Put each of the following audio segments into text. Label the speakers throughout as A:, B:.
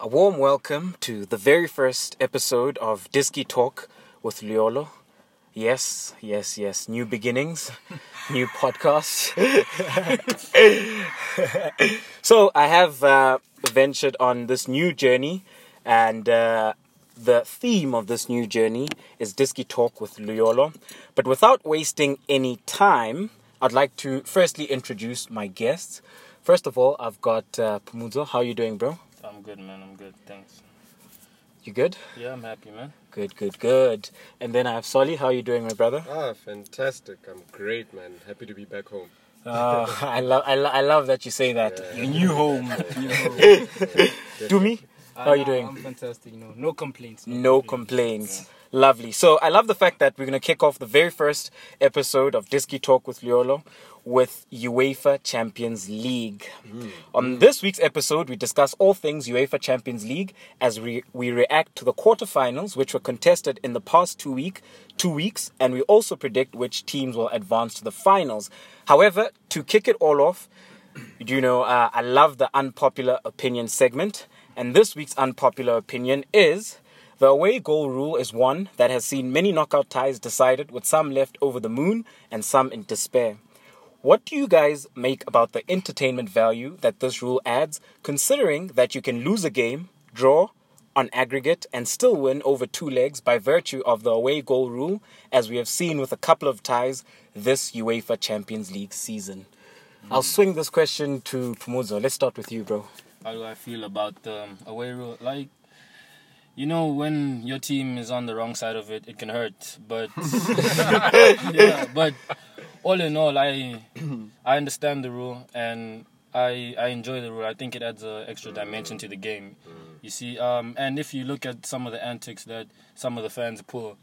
A: A warm welcome to the very first episode of Disky Talk with Liolo. Yes, yes, yes. New beginnings, new podcast. so I have uh, ventured on this new journey, and uh, the theme of this new journey is Disky Talk with Liolo. But without wasting any time, I'd like to firstly introduce my guests. First of all, I've got uh, Pumuzo. How are you doing, bro?
B: I'm good, man. I'm good. Thanks.
A: You good?
B: Yeah, I'm happy, man.
A: Good, good, good. And then I have Solly. How are you doing, my brother?
C: Ah, fantastic. I'm great, man. Happy to be back home.
A: Uh, I love, I, lo- I love that you say that.
C: Yeah.
A: Your new home.
C: Yeah.
A: Dumi? How are you doing?
D: I'm fantastic. You know, no complaints.
A: No complaints. Lovely. So I love the fact that we're going to kick off the very first episode of Disky Talk with Liolo with UEFA Champions League. On this week's episode, we discuss all things UEFA Champions League as we, we react to the quarterfinals, which were contested in the past two week two weeks, and we also predict which teams will advance to the finals. However, to kick it all off, you know, uh, I love the unpopular opinion segment, and this week's unpopular opinion is the away goal rule is one that has seen many knockout ties decided, with some left over the moon and some in despair. What do you guys make about the entertainment value that this rule adds, considering that you can lose a game, draw on aggregate, and still win over two legs by virtue of the away goal rule, as we have seen with a couple of ties this UEFA Champions League season? I'll swing this question to Pumuzo. Let's start with you, bro.
B: How do I feel about the um, away rule? Like, you know, when your team is on the wrong side of it, it can hurt. But yeah, but all in all, I I understand the rule and I I enjoy the rule. I think it adds an extra dimension to the game. You see, um, and if you look at some of the antics that some of the fans pull,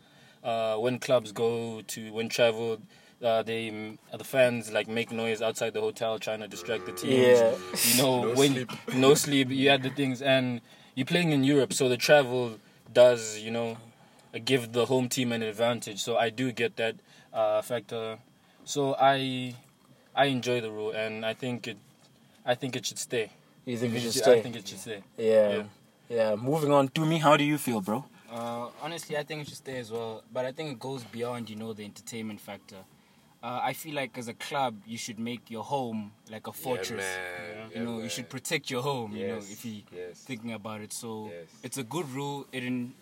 B: uh, when clubs go to when travel. Uh, they the fans like make noise outside the hotel trying to distract the teams.
A: Yeah.
B: You know
C: No
B: when
C: sleep.
B: no sleep. You had the things, and you're playing in Europe, so the travel does you know uh, give the home team an advantage. So I do get that uh, factor. So I I enjoy the rule, and I think it I think it should stay.
A: You think you should stay?
B: I think it should stay.
A: yeah.
B: yeah.
A: yeah. Moving on to me, how do you feel, bro?
D: Uh, honestly, I think it should stay as well. But I think it goes beyond, you know, the entertainment factor. Uh, I feel like as a club, you should make your home like a fortress.
C: man.
D: you
C: Yeah,
D: know,
C: man.
D: you should protect your home. You know, if you
C: yes.
D: thinking about it. So
C: Yes.
D: it's a good rule. It in,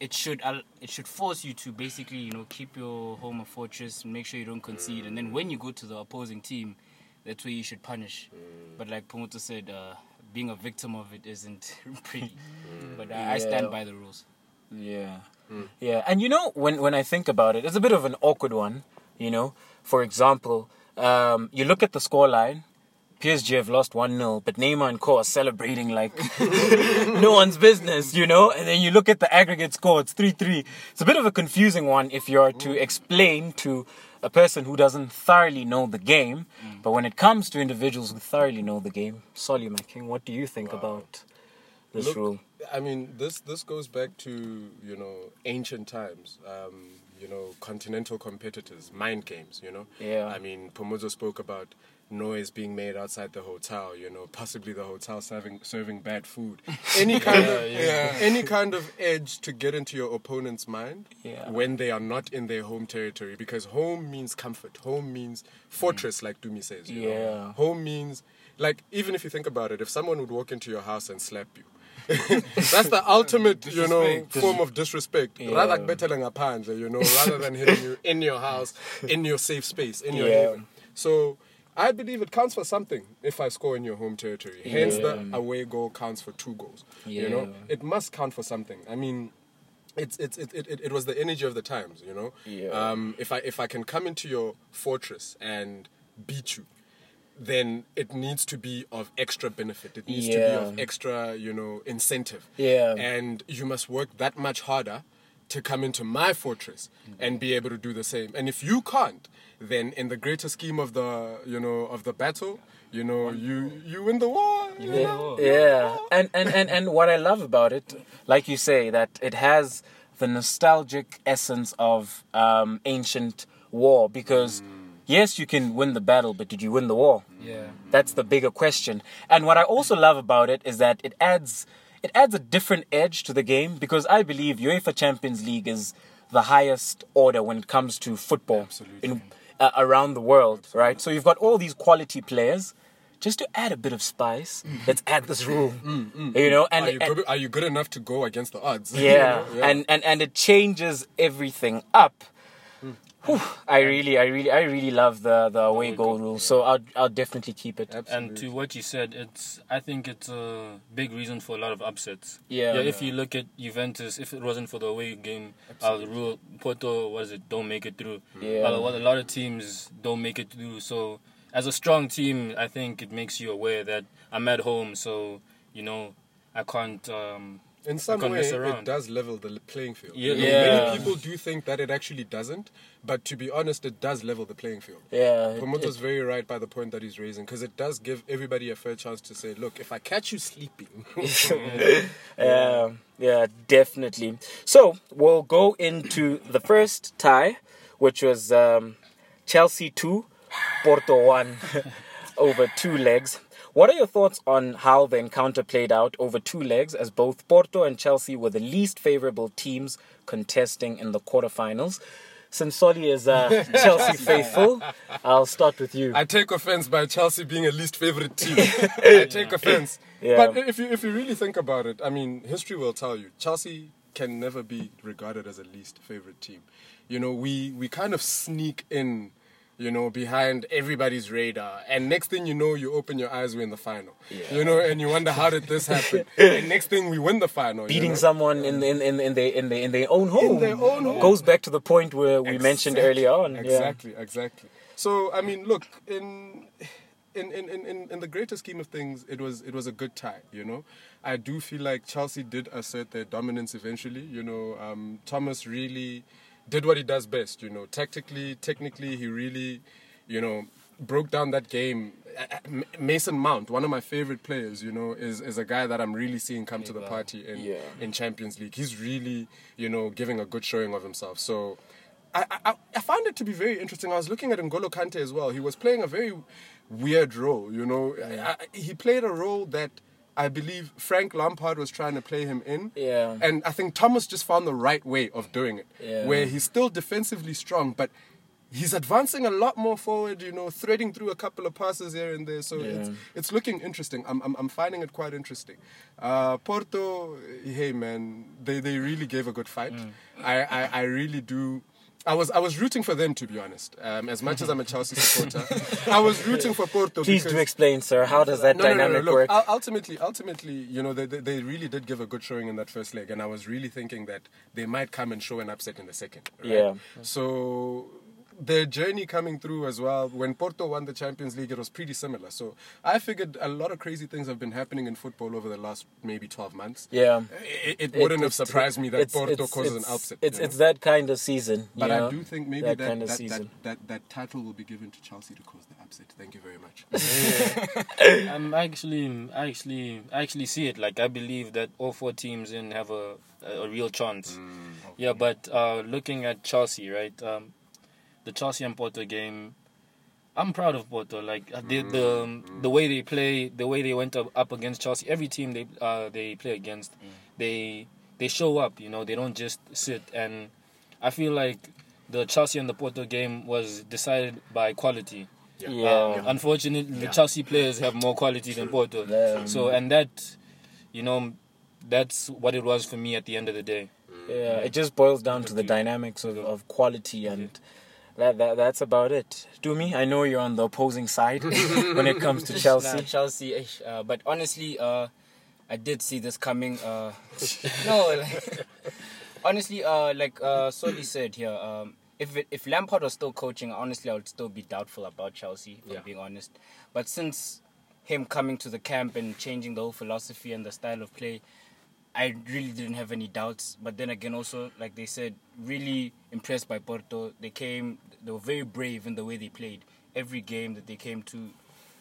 D: it should al- it should force you to basically you know keep your home a fortress, make sure you don't concede, and then when you go to the opposing team, that's where you should punish. But like Pomoto said, uh, being a victim of it isn't pretty. But I, I stand by the rules.
A: Yeah. Yeah. And you know, when, when I think about it, it's a bit of an awkward one. You know, for example, um, you look at the scoreline. PSG have lost 1 0, but Neymar and Co are celebrating like no one's business, you know? And then you look at the aggregate score, it's 3 3. It's a bit of a confusing one if you're to explain to a person who doesn't thoroughly know the game. But when it comes to individuals who thoroughly know the game, Solly, my king, what do you think about this
C: Look,
A: rule?
C: I mean, this this goes back to you know ancient times. Um, you know, continental competitors, mind games. You know.
A: Yeah.
C: I mean, Pumuzo spoke about noise being made outside the hotel. You know, possibly the hotel serving serving bad food. Any kind of any kind of edge to get into your opponent's mind
A: Yeah.
C: when they are not in their home territory, because home means comfort. Home means fortress, mm. like Dumi says. You
A: Yeah.
C: Know? Home means like even if you think about it, if someone would walk into your house and slap you. That's the ultimate, you know, form of disrespect.
A: Yeah.
C: Rather a ngaphandle, you know, rather than hitting you in your house, in your safe space, in your
A: Yeah.
C: haven. So I believe it counts for something if I score in your home territory. Hence, the away goal counts for two goals. You know, it must count for something. I mean, it's, it's it, it, it, it was the energy of the times. You know,
A: Yeah.
C: um, if I if I can come into your fortress and beat you, then it needs to be of extra benefit. It needs to be of extra, you know, incentive.
A: Yeah.
C: And you must work that much harder to come into my fortress and be able to do the same. And if you can't, then in the greater scheme of the, you know, of the battle, you know, you you win the war. You
A: Yeah,
C: know?
A: yeah. And, and, and, and what I love about it, like you say, that it has the nostalgic essence of um, ancient war because yes, you can win the battle, but did you win the war?
D: Yeah.
A: That's the bigger question. And what I also love about it is that it adds it adds a different edge to the game because I believe UEFA Champions League is the highest order when it comes to football
C: Absolutely.
A: in uh, around the world, right? So you've got all these quality players. Just to add a bit of spice, mm. let's add this rule. Mm, mm, you know, and,
C: Are you,
A: and-
C: good, are you good enough to go against the odds? You
A: yeah, and and and it changes everything up. Whew, I really, I really, I really love the the away goal rule. So I'll I'll definitely keep it.
B: And to what you said, it's I think it's a big reason for a lot of upsets.
A: Yeah.
B: yeah. If you look at Juventus, if it wasn't for the away game, uh, the rule Porto was it don't make it through.
A: Yeah.
B: Uh, well, a lot of teams don't make it through. So as a strong team, I think it makes you aware that I'm at home, so you know I can't. Um,
C: In some
B: can't
C: way, it does level the playing field.
B: Yeah.
A: Yeah.
C: Many people do think that it actually doesn't, but to be honest, it does level the playing field.
A: Yeah, it-
C: Pomoto's very right by the point that he's raising because it does give everybody a fair chance to say, look, if I catch you sleeping,
A: Yeah, yeah, definitely. So we'll go into the first tie, which was um, Chelsea two, Porto one, over two legs. What are your thoughts on how the encounter played out over two legs, as both Porto and Chelsea were the least favorable teams contesting in the quarterfinals? Since Soli is uh, Chelsea faithful, I'll start with you.
C: I take offense by Chelsea being a least favorite team. I take offense.
A: Yeah.
C: But if you if you really think about it, I mean, history will tell you Chelsea can never be regarded as a least favorite team. You know, we we kind of sneak in, you know, behind everybody's radar, and next thing you know, you open your eyes, we're in the final. You know, and you wonder how did this happen? and next thing we win the final. you
A: beating
C: know?
A: someone in in in in their in their in their own home.
C: In their own home.
A: goes back to the point where we mentioned earlier on. Yeah.
C: Exactly, exactly. So I mean, look in. In, in, in, in, in the greater scheme of things, it was it was a good tie. You know, I do feel like Chelsea did assert their dominance eventually. You know, um, Thomas really did what he does best. You know, tactically, technically, he really, you know, broke down that game. Mason Mount, one of my favorite players, you know, is, is a guy that I'm really seeing come to the party in
A: Yeah.
C: in Champions League. He's really, you know, giving a good showing of himself. So I, I, I found it to be very interesting. I was looking at N'Golo Kante as well. He was playing a very weird role, you know. I, I, he played a role that I believe Frank Lampard was trying to play him in.
A: Yeah.
C: And I think Thomas just found the right way of doing it.
A: Yeah.
C: Where he's still defensively strong, but he's advancing a lot more forward, you know, threading through a couple of passes here and there. So it's, it's looking interesting. I'm, I'm, I'm finding it quite interesting. Uh, Porto, hey man, they, they really gave a good fight.
A: Mm.
C: I, I, I really do. I was I was rooting for them to be honest. Um, as much as I'm a Chelsea supporter, I was rooting for Porto.
A: Please
C: because
A: do explain, sir. How does that
C: no, no, no,
A: dynamic
C: no, Look,
A: work?
C: ultimately, ultimately, you know, they, they, they really did give a good showing in that first leg, and I was really thinking that they might come and show an upset in the second. right?
A: Yeah.
C: So their journey coming through as well. When Porto won the Champions League, it was pretty similar. So I figured a lot of crazy things have been happening in football over the last maybe 12 months.
A: yeah.
C: It, it wouldn't have
A: it's-
C: surprised me that
A: it's-
C: Porto
A: it's-
C: causes an upset.
A: It's
C: you know?
A: it's that kind of season. you
C: But I do think maybe
A: that
C: that,
A: kind of
C: that,
A: season.
C: that, that, that title will be given to Chelsea to cause the upset. Thank you very much.
B: I'm actually, I actually, I actually see it. Like I believe that all four teams in have a a, a real chance. Yeah, but uh, looking at Chelsea, right? Um, the Chelsea and Porto game. I'm proud of Porto. Like uh, the the um, the way they play, the way they went up, up against Chelsea. Every team they uh, they play against, they they show up. You know, they don't just sit. And I feel like the Chelsea and the Porto game was decided by quality.
A: yeah.
B: Uh, unfortunately, the Chelsea players have more quality than Porto.
A: Yeah.
B: So, and that, you know, that's what it was for me at the end of the day.
A: Yeah, it just boils down to the dynamics of, of quality and that, that that's about it. Dumi, I know you're on the opposing side when it comes to
D: Nah,
A: Chelsea.
D: Chelsea. eh, Uh, but honestly, uh, I did see this coming. Uh, no, like, honestly, uh, like uh, Soli said here, um, if it, if Lampard was still coaching, honestly, I would still be doubtful about Chelsea. If
C: Yeah.
D: I'm being honest. But since him coming to the camp and changing the whole philosophy and the style of play, I really didn't have any doubts. But then again, also like they said, really impressed by Porto. They came, they were very brave in the way they played. Every game that they came to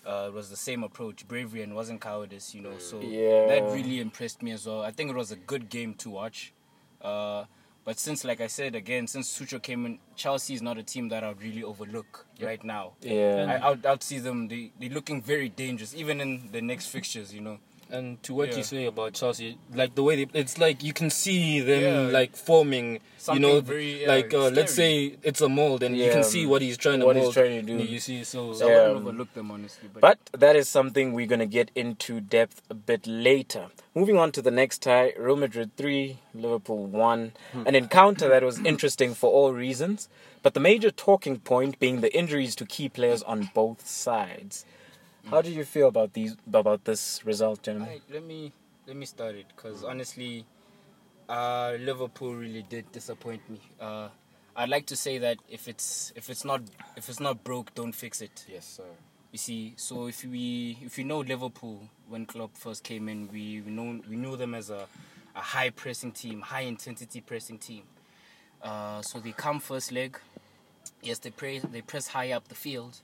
D: uh, was the same approach, bravery, and wasn't cowardice. You know, so
A: Yeah.
D: that really impressed me as well. I think it was a good game to watch. Uh, but since, like I said again, since Sucho came in, Chelsea is not a team that I would really overlook right now.
A: Yeah.
D: I, I'd, I'd see them. They they're looking very dangerous, even in the next fixtures. You know,
B: And to what
C: Yeah.
B: you say about Chelsea, like the way they, it's like you can see them
C: Yeah.
B: like forming.
D: Something
B: you know,
D: very, uh,
B: like uh, let's say it's a mold, and you can see what he's trying to
A: what he's trying to do.
B: You see, so
D: So I
A: Yeah.
D: wouldn't overlook them honestly. But,
A: But that is something we're going to get into depth a bit later. Moving on to the next tie Real Madrid 3, Liverpool 1. An encounter that was interesting for all reasons, but the major talking point being the injuries to key players on both sides. How do you feel about these about this result, gentlemen?
D: Alright, let me let me start it because honestly, uh, Liverpool really did disappoint me. Uh, I'd like to say that if it's if it's not if it's not broke, don't fix it.
C: Yes, sir.
D: You see, so if we if you know Liverpool when Klopp first came in, we we know we knew them as a, a high pressing team, high intensity pressing team. Uh, so they come first leg. Yes, they press they press high up the field,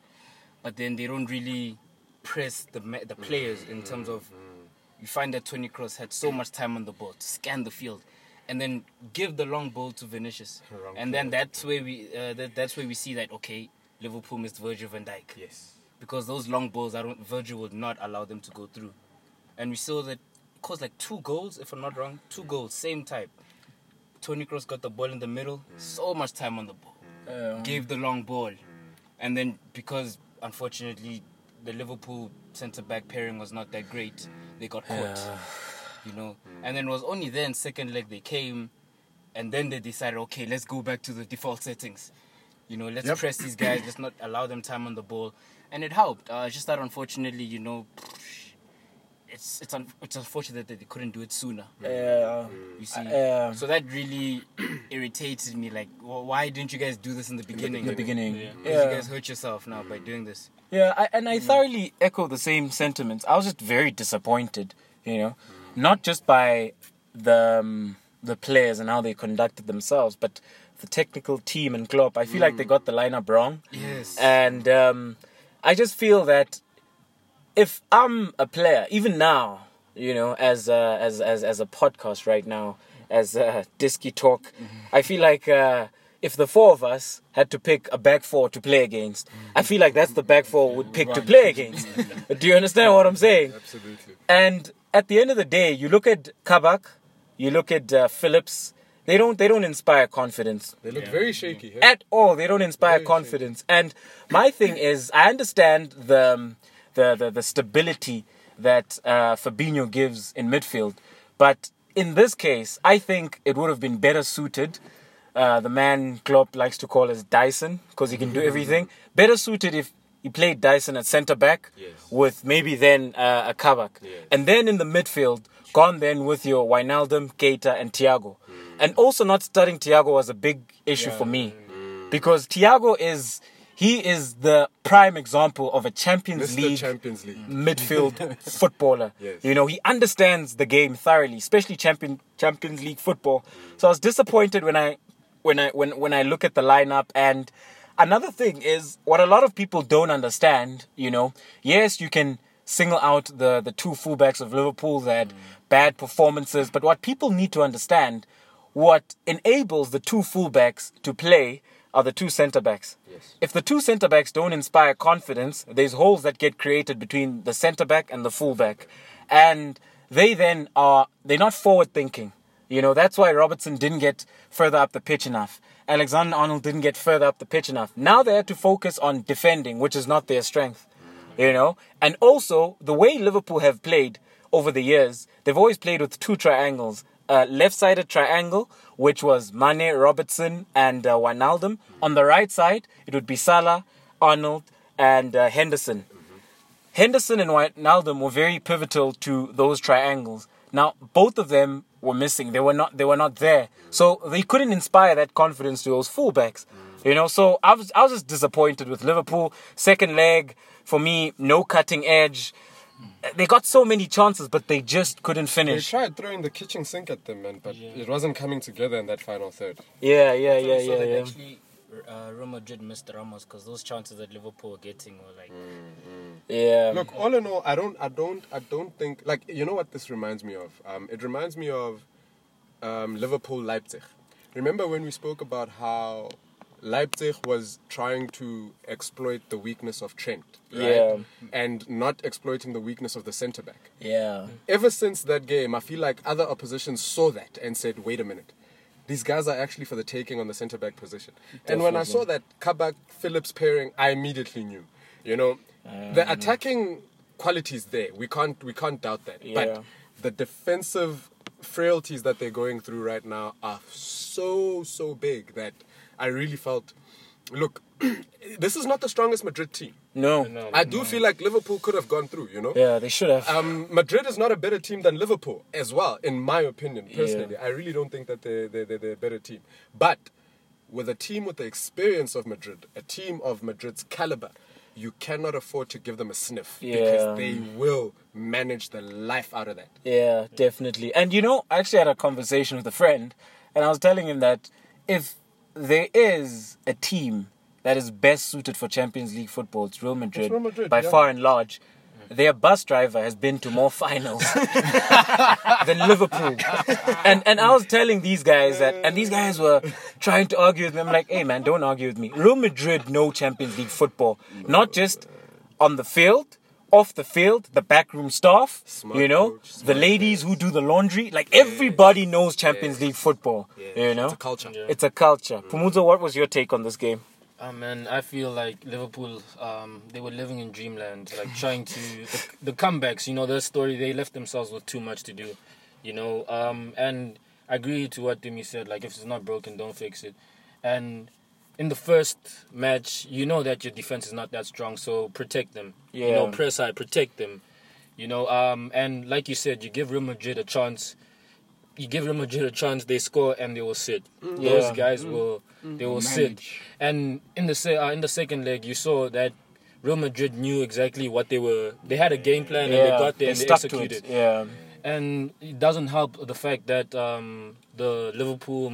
D: but then they don't really press the the mm, players in terms mm, of. Mm. You find that Toni Kroos had so much time on the ball to scan the field, and then give the long ball to Vinicius,
C: Wrong
D: and then that's where we uh, that, that's where we see that okay, Liverpool missed Virgil van Dijk.
C: Yes.
D: because those long balls, I don't Virgil would not allow them to go through, and we saw that it caused like two goals, if I'm not wrong, two goals, same type. Toni Kroos got the ball in the middle, so much time on the ball,
A: Um,
D: gave the long ball, and then because unfortunately the Liverpool centre back pairing was not that great, they got caught,
A: Yeah.
D: you know, and then it was only then second leg they came, and then they decided okay let's go back to the default settings. You know, let's
A: Yep.
D: press these guys. Let's not allow them time on the ball, and it helped. Uh, just that unfortunately, you know, it's it's un- it's unfortunate that they couldn't do it sooner.
A: Yeah.
D: You see,
A: Uh,
D: so that really irritated me. Like, wh- why didn't you guys do this in the beginning?
A: in the beginning.
B: Yeah.
D: Because you guys hurt yourself now by doing this.
A: Yeah, I, and I thoroughly echo the same sentiments. I was just very disappointed, you know, not just by the um, the players and how they conducted themselves, but the technical team and Klopp. I feel like they got the lineup wrong,
D: Yes.
A: and um, I just feel that if I'm a player, even now, you know, as a, as as as a podcast right now, as uh, Disky Talk, I feel like uh, if the four of us had to pick a back four to play against, I feel like that's the back four would pick to play against. Do you understand what I'm saying?
C: Absolutely.
A: And at the end of the day, you look at Kabak, you look at uh, Phillips. They don't they don't inspire confidence
C: They look very shaky. Hey?
A: at all. They don't inspire
C: Very
A: confidence. And my thing is, I understand the um, the the, the stability that uh, Fabinho gives in midfield, but in this case, I think it would have been better suited. Uh, the man Klopp likes to call as Dyson because he can do everything. Better suited if he played Dyson at centre back
C: Yes.
A: with maybe then uh, a Kabak,
C: Yes.
A: and then in the midfield, gone then with your Wijnaldum, Keita, and Thiago. And also not starting Thiago was a big issue for me because Thiago is he is the prime example of a Champions
C: Mr.
A: League
C: Champions League.
A: midfield footballer.
C: Yes.
A: You know, he understands the game thoroughly, especially champion Champions League football. So I was disappointed when I when I when when I look at the lineup and another thing is what a lot of people don't understand, you know. Yes, you can single out the the two fullbacks of Liverpool that had bad performances, but what people need to understand what enables the two fullbacks to play are the two centre backs.
C: Yes.
A: If the two centre backs don't inspire confidence, there's holes that get created between the centre back and the fullback. And they then are they're not forward thinking. You know, that's why Robertson didn't get further up the pitch enough. Alexander Arnold didn't get further up the pitch enough. Now they have to focus on defending, which is not their strength. You know? And also the way Liverpool have played over the years, they've always played with two triangles. Uh, left-sided triangle, which was Mane, Robertson, and uh, Wijnaldum. On the right side, it would be Salah, Arnold, and uh, Henderson. Henderson and Wijnaldum were very pivotal to those triangles. Now, both of them were missing. They were not. They were not there. So they couldn't inspire that confidence to those fullbacks. You know. So I was. I was just disappointed with Liverpool. Second leg for me, no cutting edge. They got so many chances, but they just couldn't finish.
C: They tried throwing the kitchen sink at them, man, but it wasn't coming together in that final third.
A: Yeah, yeah, yeah,
D: so
A: yeah,
D: that
A: yeah.
D: actually, uh, Real Madrid missed Ramos because those chances that Liverpool were getting were like.
A: Yeah.
C: Look, all in all, I don't, I don't, I don't think like you know what this reminds me of. Um, it reminds me of um, Liverpool Leipzig. Remember when we spoke about how Leipzig was trying to exploit the weakness of Trent, right?
A: Yeah.
C: and not exploiting the weakness of the centre back.
A: Yeah.
C: Ever since that game, I feel like other oppositions saw that and said, "Wait a minute." These guys are actually for the taking on the centre back position. And when I saw that Kabak Phillips pairing, I immediately knew. You know, the um, attacking qualities there. We can't we can't doubt that.
A: Yeah.
C: But the defensive frailties that they're going through right now are so so big that I really felt look this is not the strongest Madrid team.
A: No.
B: No,
C: I do feel like Liverpool could have gone through, you know?
A: Yeah, they should have.
C: Um, Madrid is not a better team than Liverpool as well, in my opinion, personally. I really don't think that they're, they're, they're, they're a better team. But with a team with the experience of Madrid, a team of Madrid's caliber, you cannot afford to give them a sniff
A: Yeah.
C: because they will manage the life out of that.
A: Yeah, definitely. And you know, I actually had a conversation with a friend, and I was telling him that if there is a team that is best suited for Champions League football, it's Real Madrid,
C: Real Madrid,
A: by
C: yeah.
A: far and large. Their bus driver has been to more finals than Liverpool. And and I was telling these guys that and these guys were trying to argue with me. I'm like, hey man, don't argue with me. Real Madrid know Champions League football. Not just on the field, off the field, the backroom staff,
C: Smart
A: you know,
C: coach,
A: the ladies who do the laundry. Like everybody knows Champions League football. You know?
C: It's a culture.
A: It's a culture. Pumuzo, what was your take on this game?
B: Oh man, I feel like Liverpool, um, they were living in dreamland, like trying to the, the comebacks. You know, their story, they left themselves with too much to do. You know, um, and I agree to what Demi said. Like, if it's not broken, don't fix it. And in the first match, you know that your defense is not that strong, so protect them. Yeah. You know, press high, protect them. You know, um, and like you said, you give Real Madrid a chance. You give Real Madrid a chance, they score and they will sit. Those
A: Yeah.
B: guys will they will sit. And in the se- uh, in the second leg, you saw that Real Madrid knew exactly what they were. They had a game plan and they got there and they
A: stuck to
B: executed.
A: it. Yeah.
B: And it doesn't help the fact that um, the Liverpool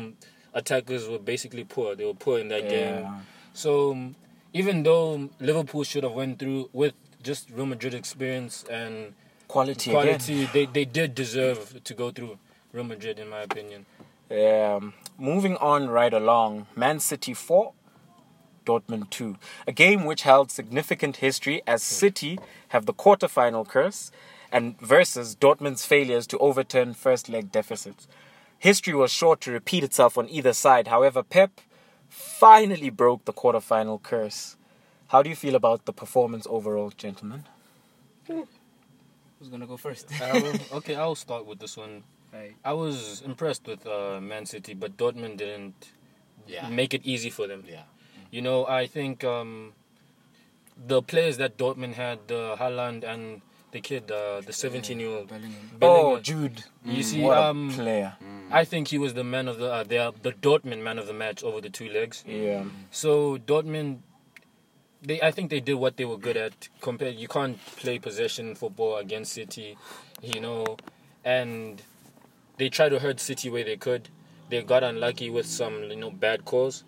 B: attackers were basically poor. They were poor in that game. So um, even though Liverpool should have went through with just Real Madrid experience and
A: Quality, again.
B: quality, they, they did deserve to go through Real Madrid, in my opinion.
A: Um, moving on right along, Man City 4, Dortmund 2. A game which held significant history as City have the quarterfinal curse and versus Dortmund's failures to overturn first leg deficits. History was sure to repeat itself on either side. However, Pep finally broke the quarterfinal curse. How do you feel about the performance overall, gentlemen?
D: Who's gonna go first?
B: Um, okay, I'll start with this one.
D: Right.
B: I was impressed with uh, Man City, but Dortmund didn't make it easy for them.
C: Yeah.
B: You know, I think um, the players that Dortmund had, uh, Haaland and the kid, uh, the 17 year old.
A: Oh, Jude.
B: You see,
A: What
B: um,
A: a player.
B: I think he was the man of the uh, the, the Dortmund man of the match over the two legs.
A: Yeah.
B: So Dortmund, they I think they did what they were good at. Compared, you can't play possession football against City, you know, and they tried to hurt City where they could. They got unlucky with some you know bad calls.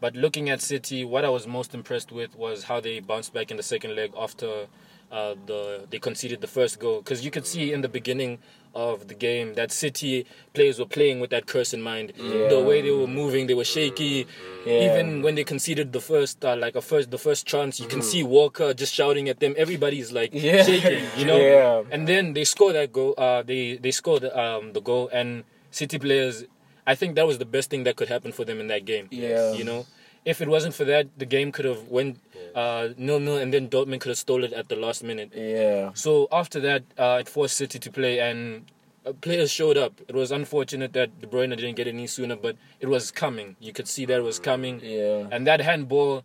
B: But looking at City, what I was most impressed with was how they bounced back in the second leg after uh, the they conceded the first goal. Because you could see in the beginning of the game that City players were playing with that curse in mind. The way they were moving, they were shaky.
A: Yeah.
B: Even when they conceded the first, uh, like a first, the first chance, you can see Walker just shouting at them. Everybody's like
A: Yeah.
B: shaking, you know.
A: Yeah.
B: And then they score that goal. Uh, they they scored um, the goal, and City players. I think that was the best thing that could happen for them in that game.
A: Yeah.
B: You know, if it wasn't for that, the game could have went uh, nil nil, and then Dortmund could have stole it at the last minute.
A: Yeah.
B: So after that, uh, it forced City to play, and uh, players showed up. It was unfortunate that De Bruyne didn't get any sooner, but it was coming. You could see that it was coming.
A: Yeah.
B: And that handball,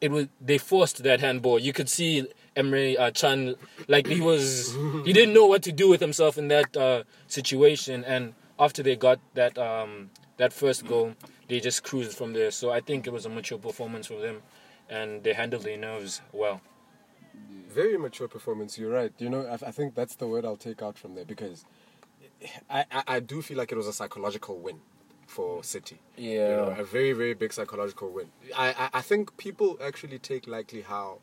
B: it was they forced that handball. You could see Emre uh, Can like he was he didn't know what to do with himself in that uh, situation. And after they got that um, that first goal, they just cruised from there. So I think it was a mature performance for them, and they handled their nerves well.
C: Very mature performance. You're right. You know, I, I think that's the word I'll take out from there because I, I, I do feel like it was a psychological win for City. You know,
A: Yeah.
C: a very very big psychological win. I, I I think people actually take likely how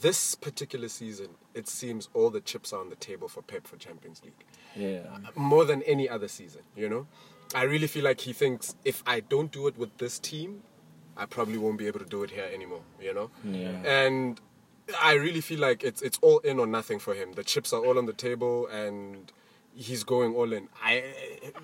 C: this particular season it seems all the chips are on the table for Pep for Champions League
A: Yeah.
C: more than any other season. You know, I really feel like he thinks if I don't do it with this team, I probably won't be able to do it here anymore. You know.
A: Yeah.
C: And I really feel like it's it's all in or nothing for him. The chips are all on the table, and he's going all in. I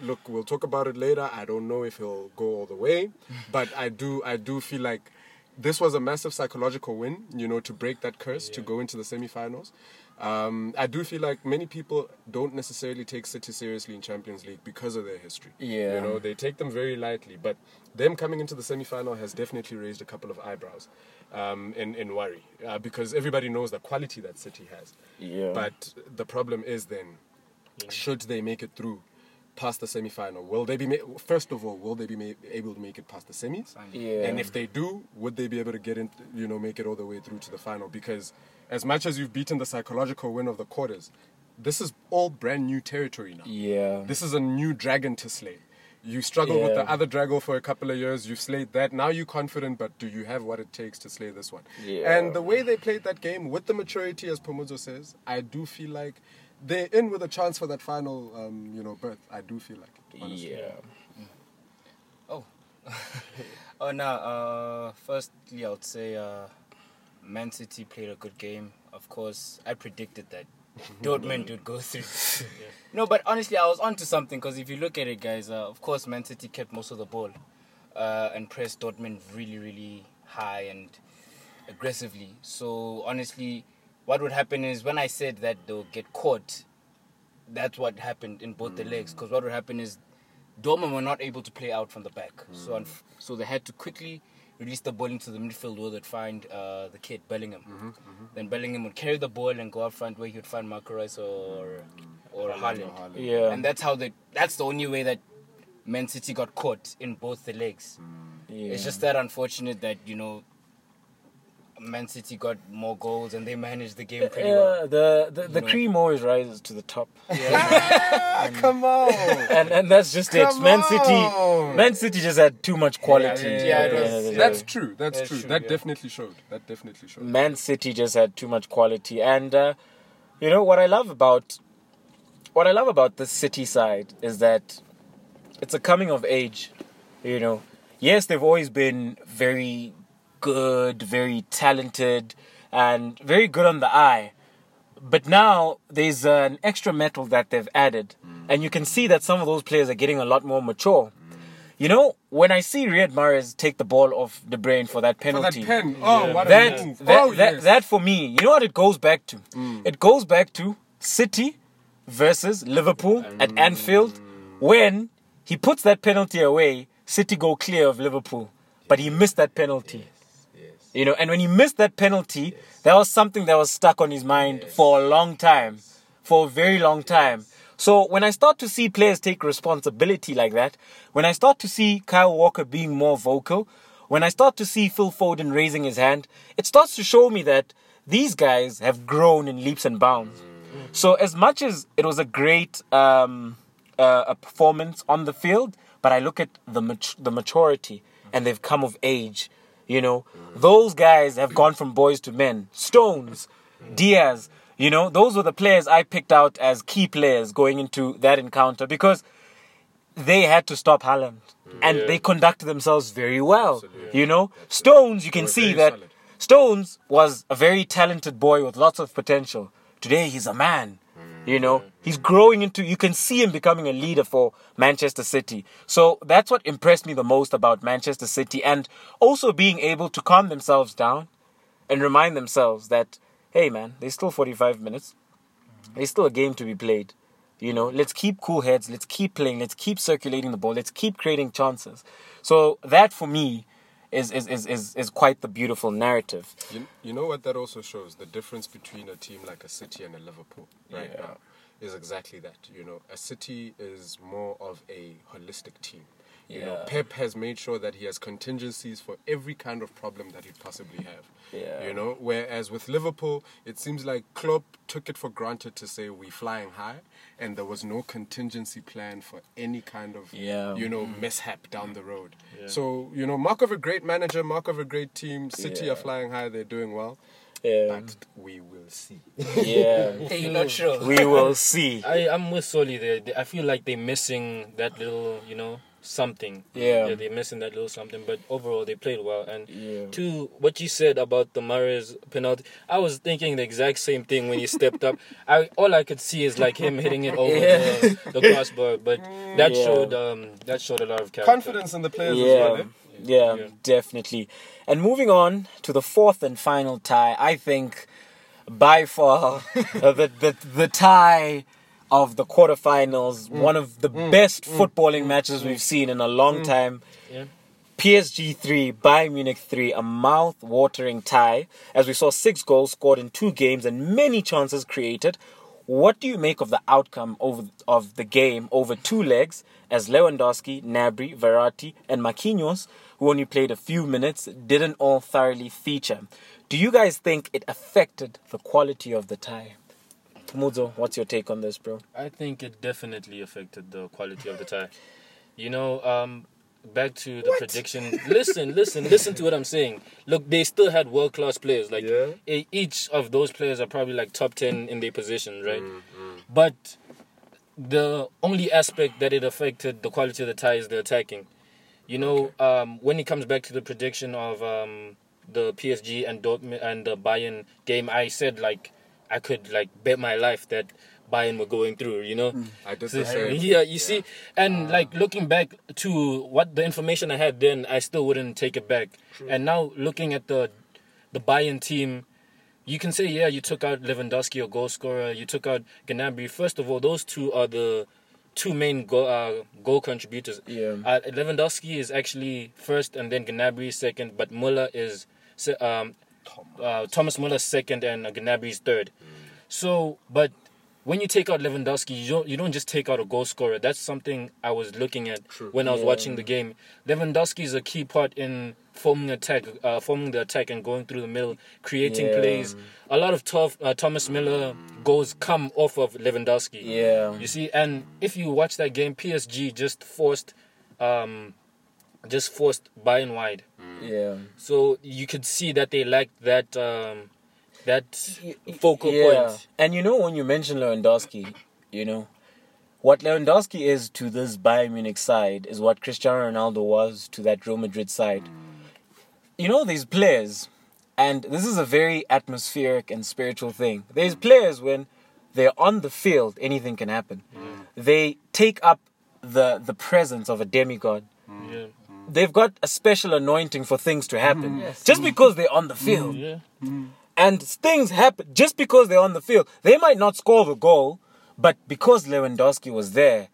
C: look. We'll talk about it later. I don't know if he'll go all the way, but I do. I do feel like this was a massive psychological win. You know, to break that curse to go into the semi-finals. Um, I do feel like many people don't necessarily take City seriously in Champions League because of their history.
A: Yeah.
C: You know, they take them very lightly, but them coming into the semi-final has definitely raised a couple of eyebrows um, in in worry uh, because everybody knows the quality that City has.
A: Yeah.
C: But the problem is then, should they make it through past the semi-final? Will they be ma- first of all? Will they be ma- able to make it past the semis?
A: Yeah.
C: And if they do, would they be able to get in? You know, make it all the way through to the final? Because as much as you've beaten the psychological win of the quarters, this is all brand new territory now.
A: Yeah.
C: This is a new dragon to slay. You struggled with the other dragon for a couple of years. You've slayed that. Now you're confident, but do you have what it takes to slay this one?
A: Yeah.
C: And the way they played that game, with the maturity, as Pumuzo says, I do feel like they're in with a chance for that final, um, you know, berth. I do feel like it. honestly.
A: Yeah.
D: Oh. oh, no. Uh, firstly, I would say uh, Man City played a good game. Of course, I predicted that Dortmund would go through. No, but honestly, I was onto something because if you look at it, guys, uh, of course, Man City kept most of the ball uh, and pressed Dortmund really, really high and aggressively. So, honestly, what would happen is when I said that they'll get caught, that's what happened in both the legs. Because what would happen is Dortmund were not able to play out from the back, so unf- so they had to quickly release the ball into the midfield where they'd find uh, the kid Bellingham. Mm-hmm, mm-hmm. Then Bellingham would carry the ball and go up front where he would find Marco Reus or or Haaland.
A: Yeah.
D: And that's how they. That's the only way that Man City got caught in both the legs. Mm.
A: yeah.
D: It's just that unfortunate that you know. Man City got more goals and they managed the game pretty
A: Yeah,
D: well.
A: the the, the cream always rises to the top,
C: Ah, come on.
A: and and that's just it.
C: Come
A: Man City,
C: on.
A: Man City just had too much quality.
D: yeah, yeah, it
A: at the
D: was-
A: end of.
C: That's true. That's,
D: That's
C: true.
D: true,
C: That
D: yeah.
C: definitely showed. That definitely showed.
A: Man City just had too much quality, and uh, you know what I love about what I love about the City side is that it's a coming of age. You know, yes, they've always been very good, very talented, and very good on the eye. But now there's an extra metal that they've added, mm. and you can see that some of those players are getting a lot more mature. Mm. You know, when I see Riyad Mahrez take the ball off De Bruyne for that
C: For that
A: penalty,
C: pen. Oh, what a
A: that that,
C: oh,
A: that,
C: yes.
A: that for me, you know what it goes back to? Mm. It goes back to City versus Liverpool at Anfield when he puts that penalty away, City go clear of Liverpool, but he missed that penalty. You know, and when he missed that penalty, that was something that was stuck on his mind for a long time, for a very long time. So when I start to see players take responsibility like that, when I start to see Kyle Walker being more vocal, when I start to see Phil Foden raising his hand, it starts to show me that these guys have grown in leaps and bounds. So as much as it was a great um, uh, a performance on the field, but I look at the mat- the maturity and they've come of age. You know, those guys have gone from boys to men. Stones, Dias, you know, those were the players I picked out as key players going into that encounter because they had to stop Haaland. And they conducted themselves very well. You know, Stones, you can see that
C: solid.
A: Stones was a very talented boy with lots of potential. Today he's a man. You know, he's growing into, you can see him becoming a leader for Manchester City. So that's what impressed me the most about Manchester City and also being able to calm themselves down and remind themselves that, hey man, there's still 45 minutes. There's still a game to be played. You know, let's keep cool heads, let's keep playing, let's keep circulating the ball, let's keep creating chances. So that for me is is, is, is, is quite the beautiful narrative.
C: You, you know what that also shows? The difference between a team like a City and a Liverpool right
A: Yeah.
C: now is exactly that. You know, a City is more of a holistic team. You know, Pep has made sure that he has contingencies for every kind of problem that he'd possibly have.
A: Yeah.
C: You know, whereas with Liverpool, it seems like Klopp took it for granted to say we're flying high, and there was no contingency plan for any kind of
A: Yeah.
C: you know mm-hmm. mishap down the road. So you know, mark of a great manager, mark of a great team. City
A: Yeah.
C: are flying high; they're doing well,
A: Yeah.
C: but we will see.
A: yeah.
D: You're not sure.
A: we will see.
B: I I'm with Soli there. I feel like they're missing that little, you know, something.
A: Yeah.
B: they're missing that little something. But overall, they played well. And
A: Yeah.
B: to what you said about the Mahrez penalty, I was thinking the exact same thing when he stepped up. I all I could see is like him hitting it over
A: Yeah.
B: the, the crossbar. But that
A: Yeah.
B: showed um, that showed a lot of character.
C: Confidence in the players as
A: Yeah,
C: well. eh?
A: yeah,
B: Yeah.
A: definitely. And moving on to the fourth and final tie, I think by far the, the the tie of the quarterfinals, mm. one of the mm. best mm. footballing matches we've seen in a long time.
B: Yeah.
A: PSG 3, Bayern Munich 3, a mouth watering tie, as we saw six goals scored in two games and many chances created. What do you make of the outcome over, of the game over two legs as Lewandowski, Gnabry, Verratti, and Marquinhos, who only played a few minutes, didn't all thoroughly feature? Do you guys think it affected the quality of the tie? Muzo, what's your take on this, bro?
B: I think it definitely affected the quality of the tie. You know, um, back to the prediction. Listen, listen, listen to what I'm saying. Look, they still had world class players. Like
C: Yeah.
B: each of those players are probably like top ten in their position, right?
C: Mm,
B: But the only aspect that it affected the quality of the tie is the attacking. You know, um, when it comes back to the prediction of um, the PSG and Dortmund and the Bayern game, I said like I could like bet my life that Bayern were going through. You know,
C: I did
B: So,
C: the same.
B: yeah, you see, and like looking back to what the information I had then, I still wouldn't take it back. And now looking at the the Bayern team, you can say, yeah, you took out Lewandowski, a goal scorer. You took out Gnabry. First of all, those two are the two main goal, uh, goal contributors.
A: Yeah.
B: Uh, Lewandowski is actually first, and then Gnabry is second. But Muller is um, uh, Thomas Muller second, and uh, Gnabry is third. So, but when you take out Lewandowski, you don't you don't just take out a goal scorer. That's something I was looking at when I was
A: Yeah.
B: watching the game. Lewandowski is a key part in forming attack, uh, forming the attack and going through the middle, creating
A: Yeah.
B: plays. A lot of tough, uh, Thomas Muller goals come off of Lewandowski.
A: Yeah.
B: You see, and if you watch that game, PSG just forced, um, just forced Bayern wide.
A: Yeah.
B: So you could see that they lacked that um, that focal
A: yeah.
B: point.
A: And you know, when you mention Lewandowski, you know, what Lewandowski is to this Bayern Munich side is what Cristiano Ronaldo was to that Real Madrid side. You know, these players, and this is a very atmospheric and spiritual thing. There's players when they're on the field, anything can happen. They take up the the presence of a demigod.
B: Yeah,
A: They've got a special anointing for things to happen mm-hmm. just because they're on the mm-hmm. field
B: yeah, mm-hmm.
A: and things happen just because they're on the field. They might not score the goal, but because Lewandowski was there,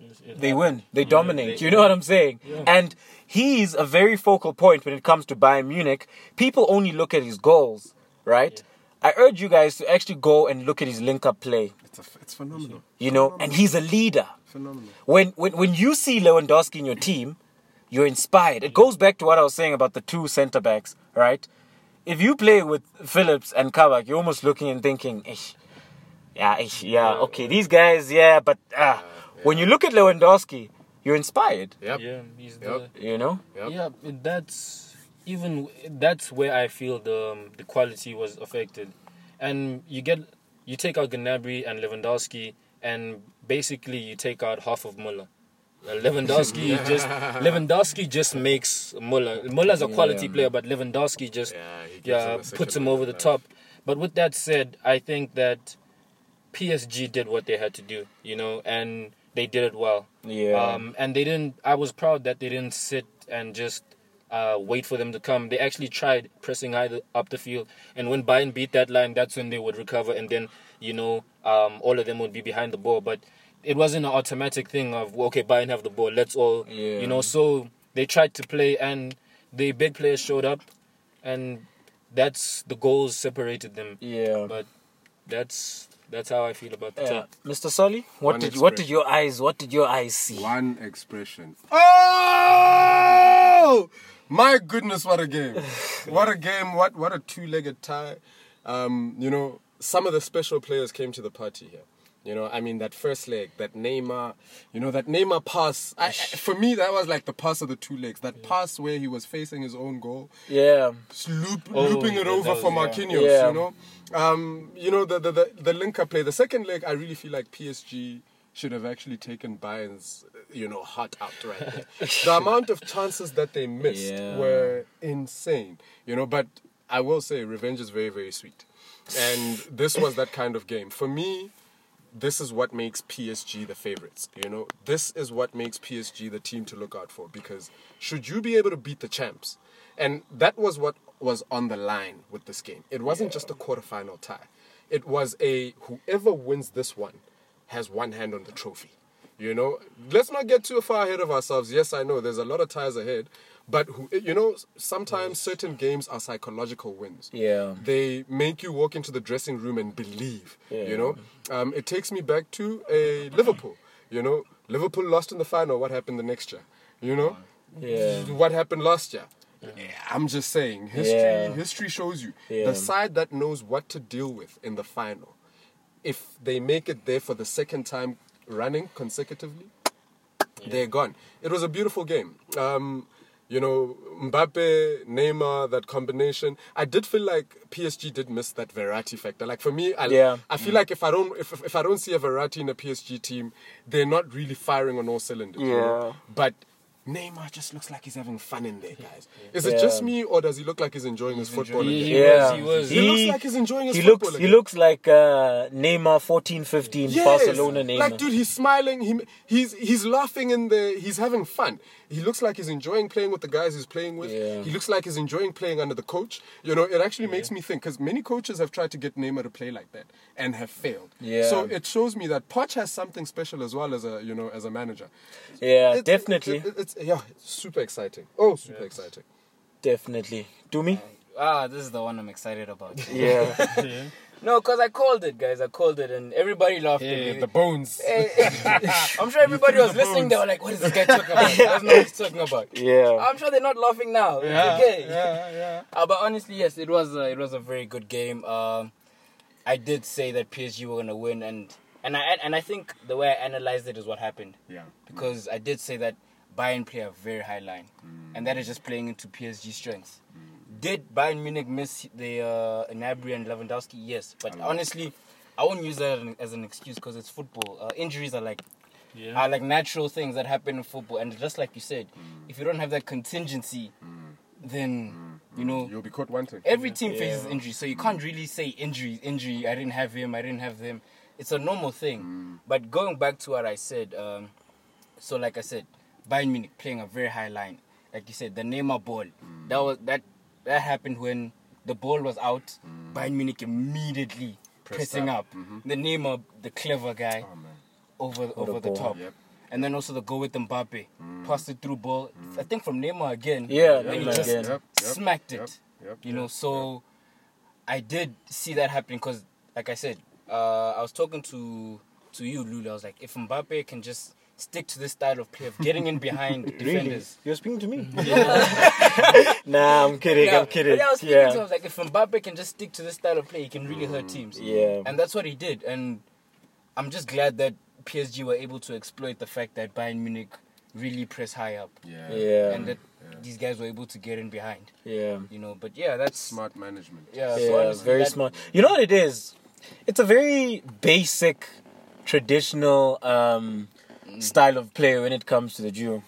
B: It
A: they
B: happened.
A: win. They dominate.
B: they-
A: you know what I'm saying?
B: Yeah.
A: And he's a very focal point when it comes to Bayern Munich. People only look at his goals, right? I urge you guys to actually go and look at his link-up play.
C: It's, a, it's phenomenal.
A: You know, and he's a leader.
C: Phenomenal.
A: When when when you see Lewandowski in your team, you're inspired. It goes back to what I was saying about the two centre backs, right? If you play with Phillips and Kabak, you're almost looking and thinking, "Ish, yeah, ish, yeah, okay, these guys, yeah, but ah. When you look at Lewandowski, you're inspired.
C: Yep.
B: yeah. He's
C: Yep.
B: the
A: You know?
C: Yep.
B: yeah. That's even that's where I feel the um, the quality was affected, and you get you take out Gnabry and Lewandowski, and basically you take out half of Muller. Lewandowski just Lewandowski just makes Muller. Muller's a quality
A: Yeah.
B: player, but Lewandowski just
C: Yeah, him
B: puts him over the
C: level.
B: top. But with that said, I think that PSG did what they had to do, you know, and they did it well.
A: Yeah.
B: Um, and they didn't. I was proud that they didn't sit and just uh, wait for them to come. They actually tried pressing either up the field, and when Bayern beat that line, that's when they would recover, and then you know um, all of them would be behind the ball. But it wasn't an automatic thing of okay, Bayern have the ball, let's all
A: Yeah.
B: you know. So they tried to play, and the big players showed up, and that's the goals separated them.
A: yeah.
B: But that's that's how I feel about the
A: Yeah. Mr. Solly, what
C: One
A: did what did your eyes what did your eyes see?
C: One expression. Oh my goodness! What a game! What a game! What what a two-legged tie! Um, you know, some of the special players came to the party here. You know, I mean that first leg, that Neymar, you know that Neymar pass. I, I- for me, that was like the pass of the two legs. That pass where he was facing his own goal,
A: Yeah.
C: loop,
B: Oh,
C: looping it
B: yeah,
C: over
B: that
C: for
B: was-
C: Marquinhos.
A: Yeah.
C: You know, um, you know the the the, the linker play. The second leg, I really feel like PSG should have actually taken Bayern's, you know, heart out right there. the amount of chances that they missed
A: Yeah.
C: were insane, you know. But I will say, revenge is very, very sweet, and this was that kind of game for me. This is what makes PSG the favorites. You know, this is what makes PSG the team to look out for because should you be able to beat the champs, and that was what was on the line with this game. It wasn't just a quarterfinal tie. It was a whoever wins this one has one hand on the trophy. You know, let's not get too far ahead of ourselves. Yes, I know there's a lot of ties ahead, but who, you know, sometimes certain games are psychological wins.
A: Yeah.
C: They make you walk into the dressing room and believe.
A: Yeah.
C: You know, um, it takes me back to a Liverpool. You know, Liverpool lost in the final. What happened the next year? You know,
A: Yeah.
C: what happened last year? Yeah. I'm just saying, history
A: Yeah.
C: history shows you
A: Yeah.
C: the side that knows what to deal with in the final. If they make it there for the second time running consecutively, they're gone. It was a beautiful game. Um, you know, Mbappe, Neymar, that combination. I did feel like PSG did miss that variety factor. Like for me, I,
A: Yeah.
C: I feel mm. like if I don't if, if I don't see a variety in a PSG team, they're not really firing on all cylinders. you know?
A: Yeah.
C: But Neymar just looks like he's having fun in there, guys. Is
A: Yeah.
C: it just me, or does he look like he's enjoying his football? in
B: He-
C: there?
B: he
A: Yeah.
B: was, he was.
C: He looks like he's enjoying his
A: he
C: football
A: looks he looks like uh, Neymar 14 15
C: Yes.
A: Barcelona Neymar.
C: Like, dude, he's smiling. He, he's he's laughing in there. He's having fun. He looks like he's enjoying playing with the guys he's playing with.
A: Yeah.
C: He looks like he's enjoying playing under the coach. You know, it actually makes me think because many coaches have tried to get Neymar to play like that and have failed.
A: Yeah.
C: So it shows me that Poch has something special as well as a you know as a manager.
A: yeah,
C: It-
A: definitely,
C: it- it's yeah, super exciting. Oh, super exciting.
A: definitely. Dumi?
D: Ah, this is the one I'm excited about.
A: Yeah.
D: no, because I called it, guys. I called it, and everybody laughed at
C: Yeah,
D: me.
C: the bones.
D: I'm sure everybody was listening. They were like, "What is this guy talking about? He doesn't know what he's talking about."
A: yeah.
D: I'm sure they're not laughing now.
C: Yeah,
D: okay.
C: yeah, yeah.
D: Uh, but honestly, yes, it was a, it was a very good game. Um, I did say that PSG were gonna win, and and I and I think the way I analyzed it is what happened
C: Yeah.
D: because I did say that Bayern play a very high line, and that is just playing into PSG strengths. Did Bayern Munich miss the uh, Gnabry and Lewandowski? Yes, but honestly, I won't use that as an- as an excuse because it's football. Uh, injuries are like
B: Yeah.
D: are like natural things that happen in football, and just like you said, if you don't have that contingency, then you know
C: You'll be caught wanting.
D: every team
A: Yeah.
D: faces injury, so you can't really say injury, injury. I didn't have him. I didn't have them. It's a normal thing. But going back to what I said, um, so like I said, Bayern Munich playing a very high line. Like you said, the Neymar ball. That was that that happened when the ball was out. Mm. Bayern Munich immediately
C: Pressed
D: pressing
C: up.
D: up. Mm-hmm. The Neymar, the clever guy,
C: Oh man.
D: over over the
A: ball.
D: top.
C: Yep.
D: And then also the goal with Mbappe, mm. passed it through ball. Mm. I think from Neymar again.
A: Yeah,
D: then he just
A: again.
C: Yep, yep,
D: smacked
C: yep,
D: it.
C: yep,
D: You know,
C: yep,
D: so I did see that happening because, like I said, uh, I was talking to to you, Lula. I was like, if Mbappe can just stick to this style of play of getting in behind
A: Really?
D: defenders.
A: You're speaking to me? nah, I'm kidding.
D: Yeah,
A: I'm kidding.
D: yeah, I was speaking to him. I
A: Yeah.
D: was like, if Mbappe can just stick to this style of play, he can really hurt teams.
A: Yeah.
D: And that's what he did. And I'm just glad that PSG were able to exploit the fact that Bayern Munich really press high up.
C: Yeah.
A: Yeah.
D: And that these guys were able to get in behind.
A: Yeah.
D: You know, but yeah, that's
C: Smart management.
D: yeah, so
A: Yeah,
D: honestly,
A: very
D: that-
A: smart. You know what it is? It's a very basic, traditional um, style of play when it comes to the Jew.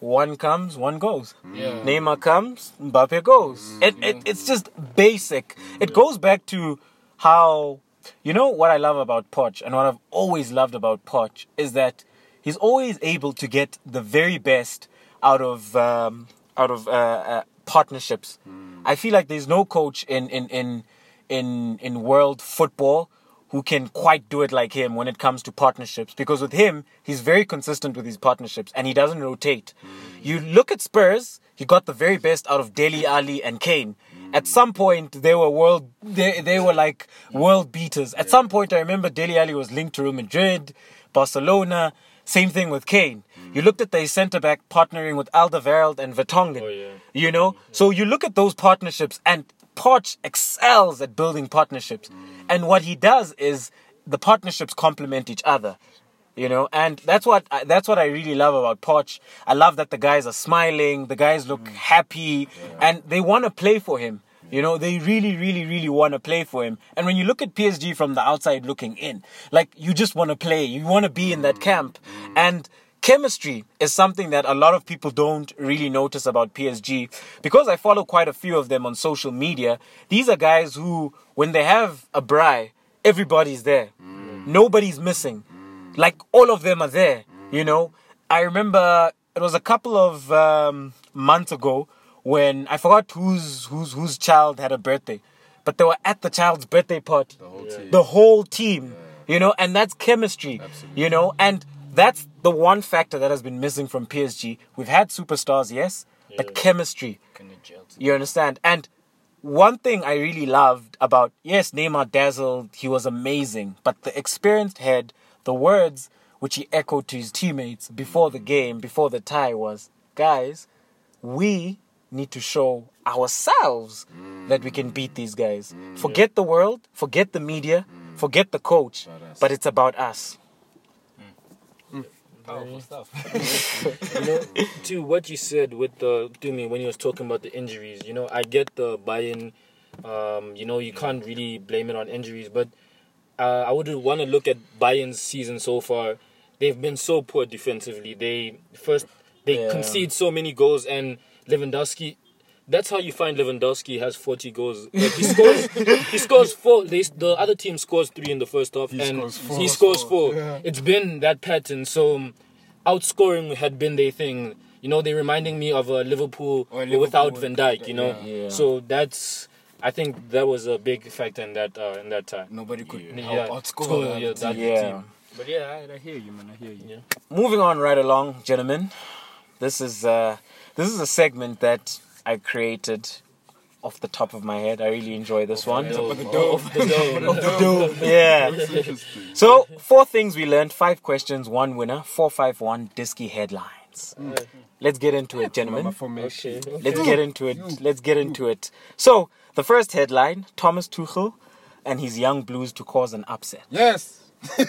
A: One comes, one goes.
D: Yeah.
A: Neymar comes, Mbappe goes. It, it, it's just basic. It goes back to how, you know, what I love about Poch and what I've always loved about Poch is that he's always able to get the very best out of um, out of uh, uh, partnerships. I feel like there's no coach in in in in in world football who can quite do it like him when it comes to partnerships because with him he's very consistent with his partnerships and he doesn't rotate. You look at Spurs, he got the very best out of Dele Alli and Kane. At some point they were world they they were like world beaters. At some point I remember Dele Alli was linked to Real Madrid, Barcelona, same thing with Kane. You looked at the centre back partnering with Alderweireld and Vertonghen.
B: Oh, yeah.
A: You know? So you look at those partnerships and Poch excels at building partnerships. And what he does is the partnerships complement each other. You know, and that's what I, that's what I really love about Poch. I love that the guys are smiling, the guys look mm. happy, and they want to play for him. You know, they really, really, really want to play for him. And when you look at PSG from the outside looking in, like you just want to play, you want to be in that mm. camp. And chemistry is something that a lot of people don't really notice about PSG because I follow quite a few of them on social media. These are guys who, when they have a braai, everybody's there. Nobody's missing. Like all of them are there, you know. I remember it was a couple of um, months ago when I forgot whose whose whose child had a birthday, but they were at the child's birthday party. The
C: whole team.
A: The whole team, you know, and that's chemistry, you know, and that's the one factor that has been missing from PSG. We've had superstars, yes, but chemistry. You understand? And one thing I really loved about yes, Neymar dazzled, he was amazing, but the experienced head, the words which he echoed to his teammates before the game, before the tie was, guys, we need to show ourselves that we can beat these guys. Forget the world, forget the media, forget the coach, but it's about us.
D: Powerful stuff.
B: you know, to what you said with the to me when you was talking about the injuries, you know, I get the buy-in. Um, you know, you can't really blame it on injuries, but uh, I would want to look at Bayern's season so far. They've been so poor defensively. They first they
A: Yeah.
B: concede so many goals, and Lewandowski. That's how you find Lewandowski has 40 goals. Like he scores, he scores four. They, the other team scores three in the first half, and
C: scores four.
B: he scores four. It's been that pattern. So um, outscoring had been their thing. You know, they're reminding me of uh, Liverpool,
D: Or
B: without Van Dijk. You know,
A: Yeah. Yeah.
B: so that's. I think that was a big factor in that uh, in that time.
D: Nobody could
B: Yeah,
D: help outscore
B: score, yeah, that
A: Yeah.
B: team.
D: But yeah, I, I hear you, man. I hear you.
B: Yeah.
A: moving on right along, gentlemen. This is uh, this is a segment that I created off the top of my head. I really enjoy this one.
B: Off the dome. The dome.
A: Yeah. So four things we learned, five questions, one winner, four five one Disky headlines. Let's get into it, gentlemen.
B: Okay.
A: Let's get into it. Let's get into it. So the first headline: Thomas Tuchel and his young Blues to cause an upset.
C: Yes.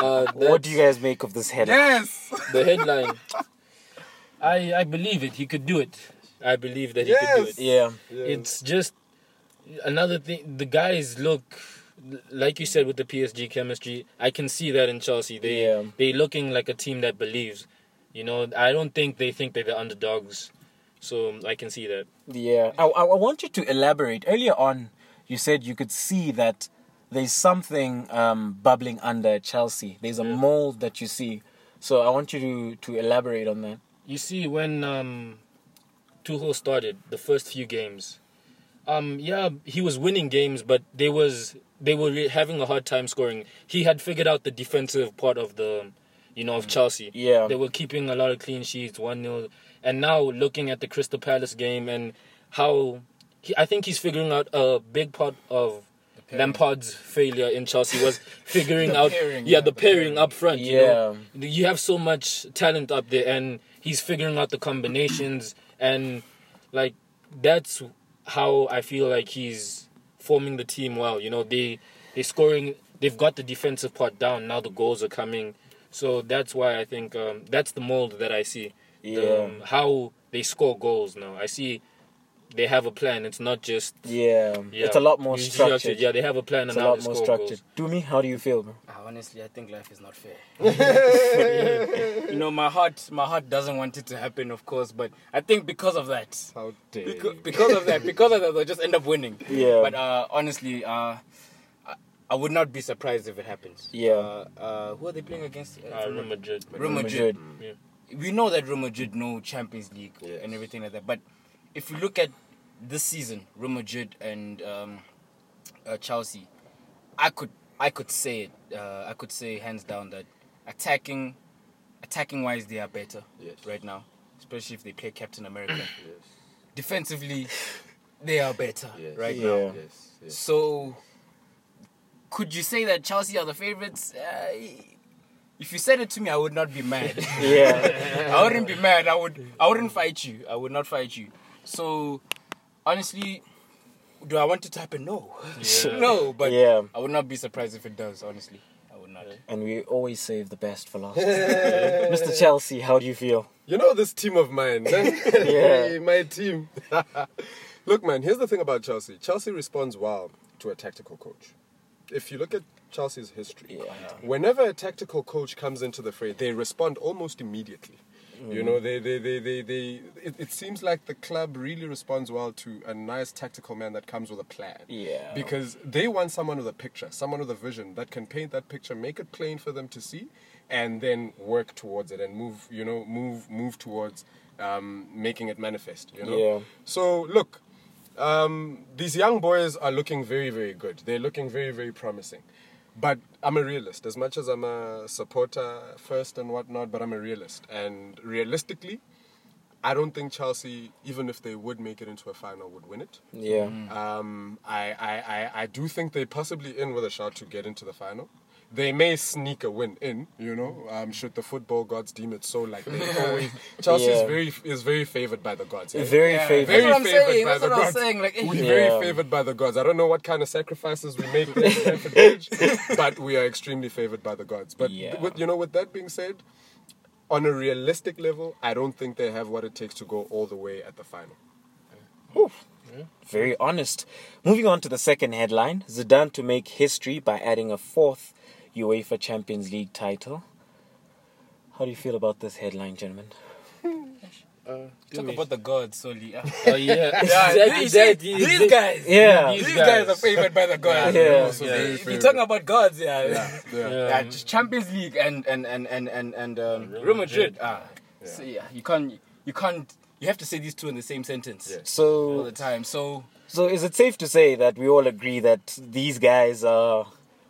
B: Uh,
A: What do you guys make of this headline?
C: Yes.
B: the headline? I I believe it. He could do it. I believe that he could do
C: Yes.
B: it.
A: Yeah.
B: It's just another thing. The guys look like you said with the PSG chemistry. I can see that in Chelsea. They
A: Yeah.
B: they looking like a team that believes. You know, I don't think they think they're the underdogs. So I can see that.
A: Yeah, I, I I want you to elaborate. Earlier on, you said you could see that there's something um, bubbling under Chelsea. There's a
B: Yeah.
A: mold that you see. So I want you to, to elaborate on that.
B: You see, when um, Tuchel started the first few games, um, yeah, he was winning games, but they was they were re- having a hard time scoring. He had figured out the defensive part of the, you know, of Chelsea.
A: Yeah.
B: they were keeping a lot of clean sheets, one 0 and now looking at the Crystal Palace game and how he, I think he's figuring out a big part of. Lampard's failure in Chelsea was figuring out,
D: pairing,
B: yeah,
D: yeah,
B: the
D: the
B: pairing up front. You know?
A: Yeah.
B: you have so much talent up there and he's figuring out the combinations and like that's how I feel like he's forming the team well. You know, they they scoring they've got the defensive part down, now the goals are coming. So that's why I think um, that's the mold that I see. The,
A: Yeah.
B: um, how they score goals now. I see they have a plan. It's not just
A: Yeah,
B: yeah,
A: it's a lot more
B: it's
A: structured.
B: Yeah, they have a plan
A: It's
B: and
A: a lot more structured.
B: goals.
A: Dumi, how do you feel, bro?
D: Ah, honestly, I think life is not fair. you know, my heart, my heart doesn't want it to happen, of course, but I think because of that,
C: How dare
D: because,
C: you.
D: because of that, because of that, they'll just end up winning.
A: Yeah.
D: But uh, honestly, uh, I, I would not be surprised if it happens.
A: Yeah.
D: Uh, uh, who are they playing against? Uh,
B: I remember Madrid.
D: Real Madrid.
B: Yeah.
D: we know that Real Madrid know Champions League
C: Yes.
D: and everything like that. But if you look at this season, Real Madrid and um, uh, Chelsea, I could I could say it. Uh, I could say hands down that attacking, attacking wise, they are better
C: Yes.
D: right now, especially if they play Captain America.
C: Yes.
D: Defensively, they are better
C: Yes.
D: right
A: Yeah.
D: now.
C: Yes. Yes.
D: So, could you say that Chelsea are the favorites? Uh, if you said it to me, I would not be mad.
A: Yeah,
D: I wouldn't be mad. I would. I wouldn't fight you. I would not fight you. So, honestly, do I want it to happen? No,
B: Yeah.
D: no. But
A: Yeah.
D: I would not be surprised if it does. Honestly, I would not.
A: and we always save the best for last. Mr. Chelsea, how do you feel?
C: You know this team of mine, man?
A: Yeah.
C: my team. Look, man, here's the thing about Chelsea. Chelsea responds well to a tactical coach. If you look at Chelsea's history,
A: Yeah.
C: whenever a tactical coach comes into the fray, they respond almost immediately. You know, they, they, they, they, they it, it seems like the club really responds well to a nice tactical man that comes with a plan.
A: Yeah.
C: Because they want someone with a picture, someone with a vision that can paint that picture, make it plain for them to see, and then work towards it and move, you know, move, move towards um, making it manifest, you know?
A: Yeah.
C: So, look, um, these young boys are looking very, very good. They're looking very, very promising. But I'm a realist. As much as I'm a supporter first and whatnot, but I'm a realist. And realistically, I don't think Chelsea, even if they would make it into a final, would win it.
A: Yeah.
C: Um, I, I, I, I do think they're possibly in with a shot to get into the final. They may sneak a win in, you know, um, should the football gods deem it so. Like they always, Chelsea
A: Yeah.
C: is very is very favored by the gods. eh?
A: Very
D: Yeah,
A: favorite.
C: very
D: That's what I'm
C: favored
D: saying,
C: by
D: that's
C: the
D: what I'm
C: gods.
D: saying, like,
C: we're
A: Yeah.
C: very favored by the gods. I don't know what kind of sacrifices we make at Bridge, but we are extremely favored by the gods. But
A: Yeah.
C: with, you know, with that being said, on a realistic level, I don't think they have what it takes to go all the way at the final. Oof!
A: Very honest. Moving on to the second headline Zidane to make history by adding a fourth UEFA Champions League title. How do you feel about this headline, gentlemen?
D: Talk about the gods, Solly. Ah.
B: Oh yeah,
D: Yeah,
B: exactly.
D: you see,
B: that-
D: these
B: that-
D: guys,
A: Yeah.
B: These
D: these guys
B: guys.
D: are favored by the gods.
A: Yeah.
C: They're also
A: Yeah.
C: very
D: If you're talking about gods, yeah,
C: yeah, yeah.
B: Yeah.
D: Yeah, just Champions League and and and and and, and um, Real Madrid. Ah, so yeah, you can't you can't you have to say these two in the same sentence
C: Yeah.
D: all the time. So,
A: so is it safe to say that we all agree that these guys are?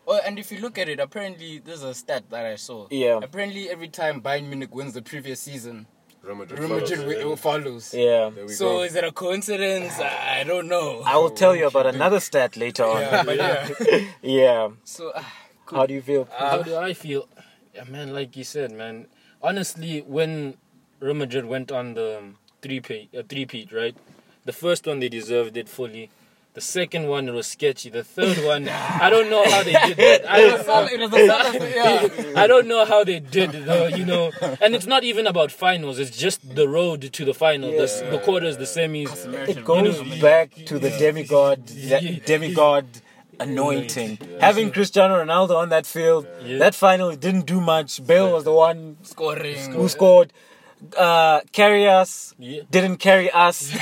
D: Oh, and if you look at it, apparently there's a stat that I saw.
A: Yeah.
D: Apparently, every time Bayern Munich wins the previous season,
C: Real Madrid
D: Real
C: follows,
D: Madrid
C: yeah.
D: follows.
A: Yeah.
C: There we
D: So
C: go.
D: is it a coincidence? I don't know.
A: I will tell you about another stat later on.
D: yeah, yeah.
A: Yeah.
D: So ah,
A: How do you feel?
B: How do I feel? Yeah, man, like you said, man. Honestly, when Real Madrid went on the three peat, uh, three peat, right? The first one they deserved it fully. The second one it was sketchy. The third one, I don't know how they did that. I
D: it
B: don't,
D: all- it was the sort of- yeah.
B: I don't know how they did it, though, you know. And it's not even about finals. It's just the road to the final, the, the quarters, the semis.
A: It goes back to the demigod, de- demigod anointing. Having Cristiano Ronaldo on that field,
B: Yeah.
A: that final didn't do much. Bale was the one
D: Scoring.
A: who scored. Uh, carry us,
B: Yeah.
A: didn't carry us.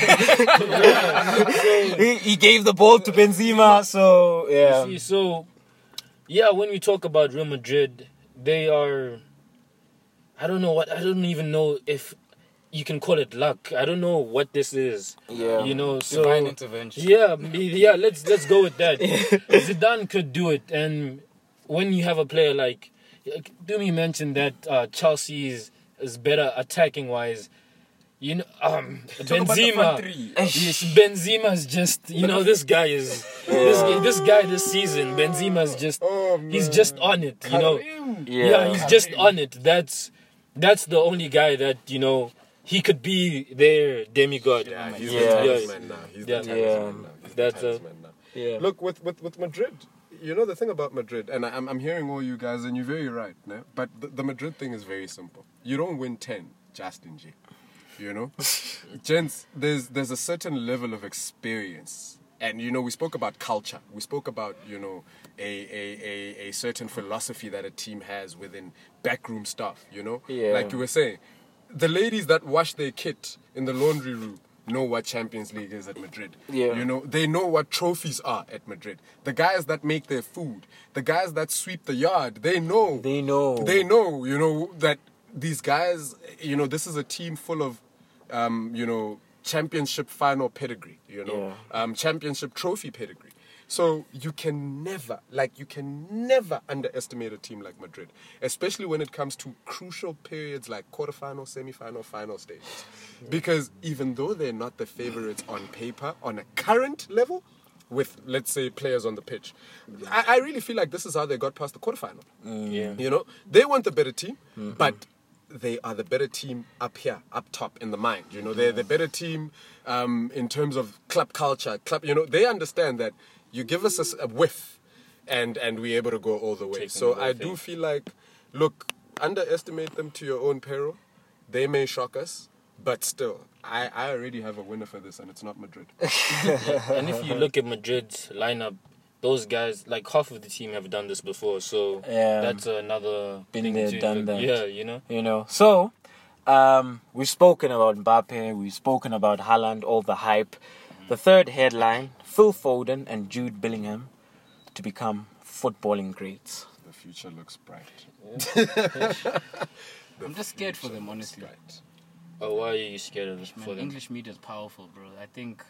A: he, he gave the ball to Benzema, so yeah.
B: See, so yeah, when we talk about Real Madrid, they are. I don't know what. I don't even know if you can call it luck. I don't know what this is.
A: Yeah.
B: You know, so
D: Divine intervention.
B: yeah, yeah. Let's let's go with that. Zidane could do it, and when you have a player like, Dumi mention that uh, Chelsea is, is better attacking wise. You know, um,
D: Talk about
B: Benzema.
D: three.
B: Yes, Benzema's just you know this guy is this guy, this guy this season Benzema's just
C: Oh,
B: he's just on it you know
A: Yeah.
B: yeah he's just on it that's that's the only guy that you know he could be their demigod
C: Yeah, he's
A: Yeah.
C: the
B: Yeah.
C: talisman now. He's
B: Yeah.
C: the talisman now. He's the
B: That's a-
C: talisman now.
A: yeah.
C: Look, with, with, with Madrid, you know the thing about Madrid, and I, I'm, I'm hearing all you guys, and you're very right, no? but the, the Madrid thing is very simple. You don't win 10 just in G. You know? Gents, there's, there's a certain level of experience. And, you know, we spoke about culture. We spoke about, you know, a, a, a, a certain philosophy that a team has within backroom stuff, you know?
A: Yeah.
C: Like you were saying, the ladies that wash their kit in the laundry room know what Champions League is at Madrid.
A: Yeah.
C: You know, they know what trophies are at Madrid. The guys that make their food, the guys that sweep the yard, they know.
A: They know.
C: They know, you know, that these guys, you know, this is a team full of, um, you know, championship final pedigree, you know, um, championship trophy pedigree. So you can never, like, you can never underestimate a team like Madrid, especially when it comes to crucial periods like quarterfinal, semi-final, final stages. Because even though they're not the favorites on paper, on a current level, with let's say players on the pitch, I, I really feel like this is how they got past the quarterfinal.
B: yeah
C: You know, they want the better team, but they are the better team up here, up top in the mind. You know, they're the better team um, in terms of club culture. Club, you know, they understand that you give us a whiff, and and we're able to go all the way.
B: Take
C: so
B: them
C: I
B: both
C: do feel like, look, underestimate them to your own peril. They may shock us, But still, I, I already have a winner for this, and it's not Madrid.
B: and if you look at Madrid's lineup, those guys, like half of the team have done this before, so
A: Yeah.
B: that's another
A: Been
B: thing
A: there,
B: to
A: done that.
B: Yeah, you know.
A: You know, so um, we've spoken about Mbappe, we've spoken about Haaland, all the hype. The third headline: Phil Foden and Jude Bellingham to become footballing greats.
C: The future looks bright.
D: I'm just scared for them, honestly.
C: Bright.
B: Oh, why are you scared of this
D: Man,
B: for them?
D: English media is powerful, bro. I think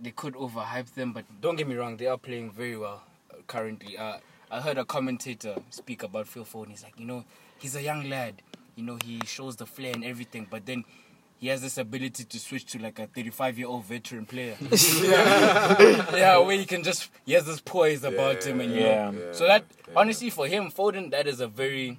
D: they could overhype them, but don't get me wrong, they are playing very well uh, currently. Uh, I heard a commentator speak about Phil Foden. He's like, you know, he's a young lad. You know, he shows the flair and everything, but then he has this ability to switch to like a 35 year old veteran player. yeah, where he can just, he has this poise about him, and
A: Yeah.
C: Yeah,
D: So that,
C: yeah.
D: honestly, for him, Foden, that is a very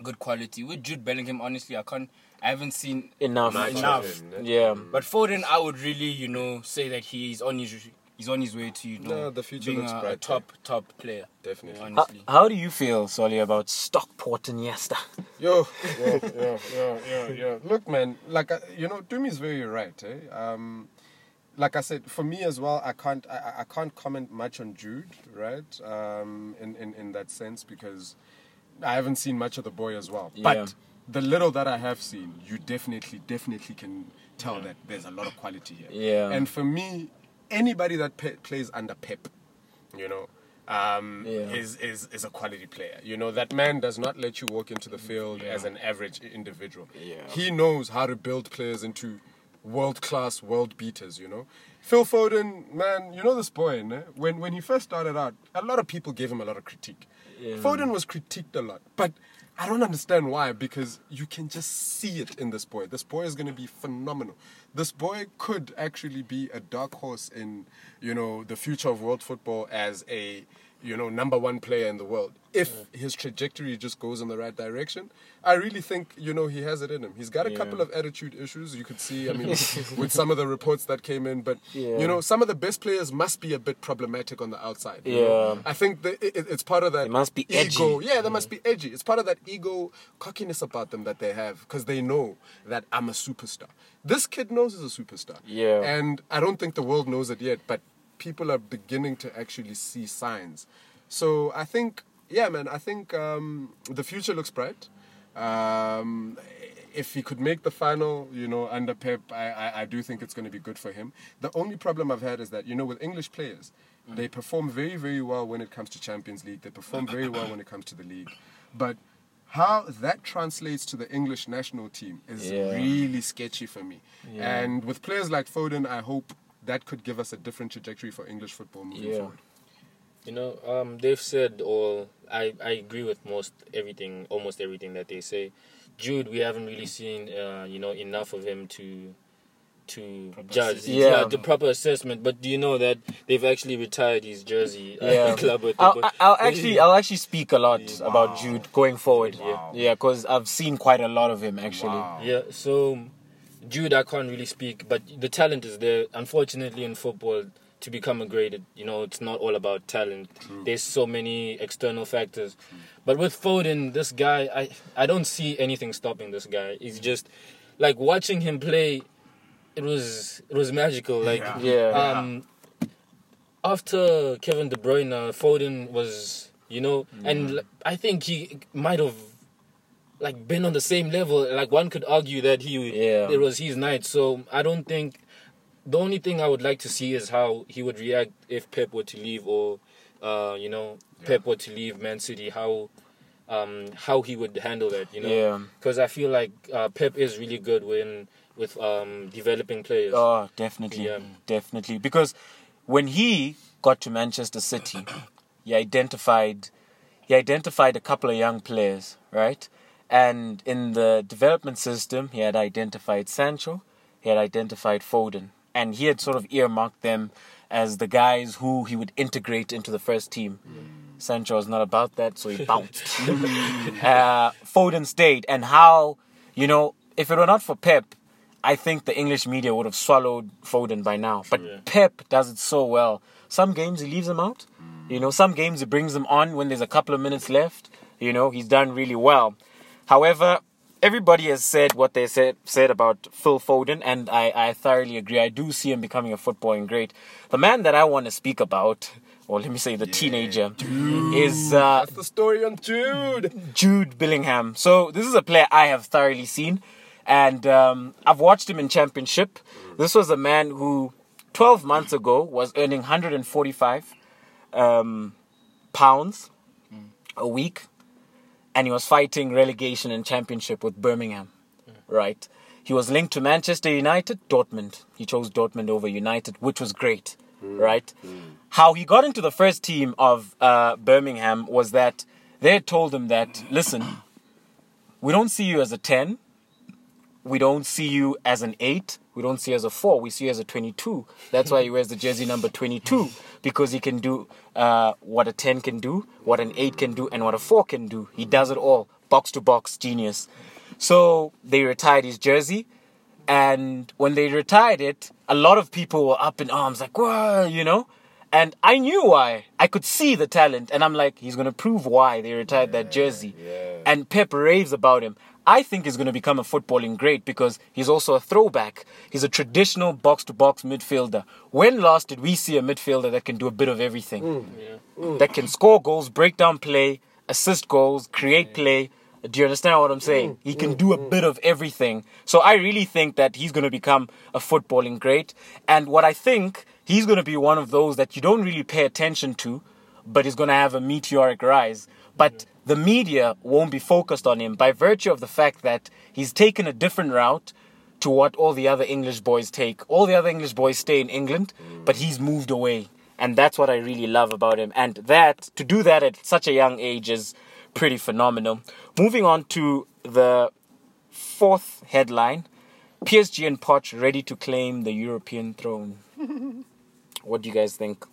D: good quality. With Jude Bellingham, honestly, I can't, I haven't seen
A: Enough.
C: Much
D: enough.
A: Yeah. Mm.
D: but Foden, I would really, you know, say that he's on his he's on his way to you know
C: No, the future
D: being
C: looks
D: a, a top top player.
C: Definitely.
A: How,
D: Honestly,
A: how do you feel, Solly, about Stockport and Iniesta?
C: Yo, yo, yo, yo, yo, yo. Look, man, like, uh, you know, Dumi's very right, eh? Um, like I said, for me as well, I can't, I, I- can't comment much on Jude, right? Um, in, in, in that sense, because I haven't seen much of the boy as well.
A: Yeah.
C: But the little that I have seen, you definitely, definitely can tell that there's a lot of quality here.
A: Yeah.
C: And for me, anybody that pe- plays under Pep, you know, um,
A: Yeah.
C: is, is is a quality player. You know that man does not let you walk into the field as an average individual.
A: Yeah.
C: He knows how to build players into world class, world beaters. You know, Phil Foden, man, you know this boy. Ne? When when he first started out, a lot of people gave him a lot of critique. Foden was critiqued a lot, but. I don't understand why because you can just see it in this boy. This boy is going to be phenomenal. This boy could actually be a dark horse in, you know, the future of world football as a, you know, number one player in the world. If his trajectory just goes in the right direction, I really think, you know, he has it in him. He's got a
A: Yeah.
C: couple of attitude issues. You could see, I mean, with some of the reports that came in, but
A: Yeah.
C: you know, some of the best players must be a bit problematic on the outside. you know?
A: Yeah.
C: I think that it, it's part of that.
A: They must be
C: ego.
A: edgy.
C: Yeah, they must be edgy. It's part of that ego cockiness about them that they have because they know that I'm a superstar. This kid knows he's a superstar.
A: Yeah.
C: And I don't think the world knows it yet, but people are beginning to actually see signs. So I think, yeah, man, I think um, the future looks bright. Um, if he could make the final, you know, under Pep, I, I, I do think it's going to be good for him. The only problem I've had is that, you know, with English players, they perform very, very well when it comes to Champions League. They perform very well when it comes to the league. But how that translates to the English national team is
A: Yeah.
C: really sketchy for me.
A: Yeah.
C: And with players like Foden, I hope that could give us a different trajectory for English football moving
A: Yeah.
C: forward.
B: You know, um, they've said all. I, I agree with most everything, almost everything that they say. Jude, we haven't really seen, uh, you know, enough of him to to
D: Proper
B: judge.
D: assessment.
A: Yeah.
B: the proper assessment. But do you know that they've actually retired his jersey? Uh,
A: Yeah.
B: club with the
A: I'll,
B: boy-
A: I- I'll actually, I'll actually speak a lot about Jude going forward.
C: Wow.
A: Yeah, because I've seen quite a lot of him actually.
C: Wow.
B: Yeah, so Jude, I can't really speak, but the talent is there. Unfortunately, in football, to become a great, you know, it's not all about talent. There's so many external factors. But with Foden, this guy, I I don't see anything stopping this guy. He's just like watching him play. It was it was magical. Like
A: Yeah.
B: um, after Kevin De Bruyne, Foden was, you know, and I think he might have like been on the same level. Like one could argue that he,
A: Yeah.
B: it was his night. So I don't think. The only thing I would like to see is how he would react if Pep were to leave, or, uh, you know, Pep were to leave Man City. How, um, how he would handle that. You know,
A: Yeah.
B: because I feel like uh, Pep is really good when with um, developing players.
A: Oh, definitely,
B: Yeah.
A: definitely. Because when he got to Manchester City, he identified he identified a couple of young players, right? And in the development system, he had identified Sancho, he had identified Foden, and he had sort of earmarked them as the guys who he would integrate into the first team. Sancho was not about that, so he bounced. uh, Foden stayed, and how you know if it were not for Pep, I think the English media would have swallowed Foden by now. But
B: Yeah.
A: Pep does it so well. Some games he leaves him out. You know, some games he brings him on when there's a couple of minutes left. You know, he's done really well. However, everybody has said what they said said about Phil Foden, and I, I thoroughly agree. I do see him becoming a footballing great. The man that I want to speak about, or let me say the teenager, is uh,
C: That's the story on Jude.
A: Jude Bellingham. So this is a player I have thoroughly seen, and um, I've watched him in Championship. This was a man who, 12 months ago, was earning 145 um, pounds a week, and he was fighting relegation and Championship with Birmingham. Right. He was linked to Manchester United, Dortmund. He chose Dortmund over United, which was great. Right. How he got into the first team of uh, Birmingham was that they had told him that, listen, we don't see you as a 10. We don't see you as an 8. We don't see as a 4. We see as a 22. That's why he wears the jersey number 22 because he can do uh, what a 10 can do, what an 8 can do, and what a 4 can do. He does it all. Box to box, genius. So they retired his jersey. And when they retired it, a lot of people were up in arms, like, whoa, you know? And I knew why. I could see the talent. And I'm like, he's going to prove why they retired that jersey. And Pep raves about him. I think he's going to become a footballing great because he's also a throwback. He's a traditional box to box midfielder. When last did we see a midfielder that can do a bit of everything? Mm. Mm. That can score goals, break down play, assist goals, create play. Do you understand what I'm saying? Mm. He can do a bit of everything. So I really think that he's going to become a footballing great. And what I think, he's going to be one of those that you don't really pay attention to, but he's going to have a meteoric rise. But the media won't be focused on him by virtue of the fact that he's taken a different route to what all the other English boys take. All the other English boys stay in England, but he's moved away. And that's what I really love about him. And that, to do that at such a young age is pretty phenomenal. Moving on to the fourth headline PSG and Poch ready to claim the European throne. what do you guys think?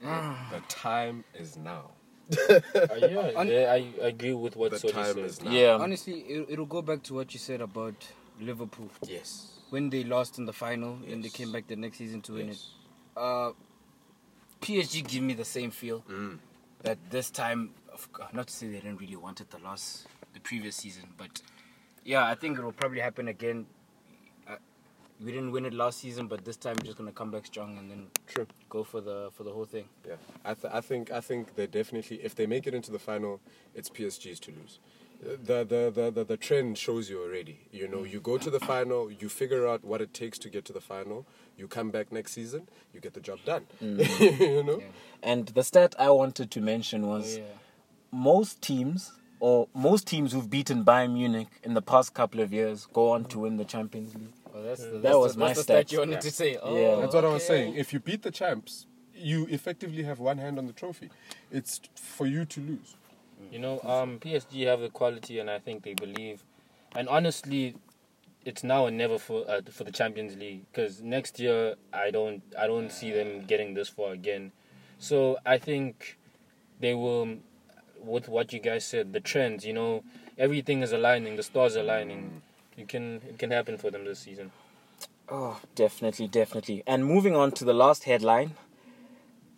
C: The time is now.
B: Uh, yeah, yeah, I, I agree with what
C: The
B: Sodi
C: time
B: said.
C: is now.
A: Yeah.
D: Honestly, it, it'll go back to what you said about Liverpool
C: Yes.
D: when they lost in the final and they
C: Yes.
D: came back the next season to win it.
C: Yes.
D: Uh, PSG give me the same feel
C: Mm.
D: that this time, of course, not to say they didn't really want it the loss the previous season, but yeah, I think it will probably happen again. We didn't win it last season, but this time we're just gonna come back strong and then
C: True.
D: go for the for the whole thing.
C: Yeah, I, th- I think I think they definitely if they make it into the final, it's PSG's to lose. The, the, the, the, the trend shows you already. You know, you go to the final, you figure out what it takes to get to the final. You come back next season, you get the job done. Mm. you know,
D: Yeah.
A: And the stat I wanted to mention was oh,
D: yeah.
A: most teams or most teams who've beaten Bayern Munich in the past couple of years go on to win the Champions League.
D: Oh, that's the,
A: That was
D: the,
A: my
D: that's stat
A: stat.
D: you wanted
C: Yeah.
D: to say. Oh,
A: Yeah.
C: that's what I was saying. If you beat the champs, you effectively have one hand on the trophy. It's for you to lose.
B: You know, um, PSG have the quality, and I think they believe. And honestly, it's now or never for uh, for the Champions League because next year I don't I don't see them getting this far again. So I think they will, with what you guys said, the trends. You know, everything is aligning, the stars are aligning. It can it can happen for them this season.
A: Oh, definitely, definitely. And moving on to the last headline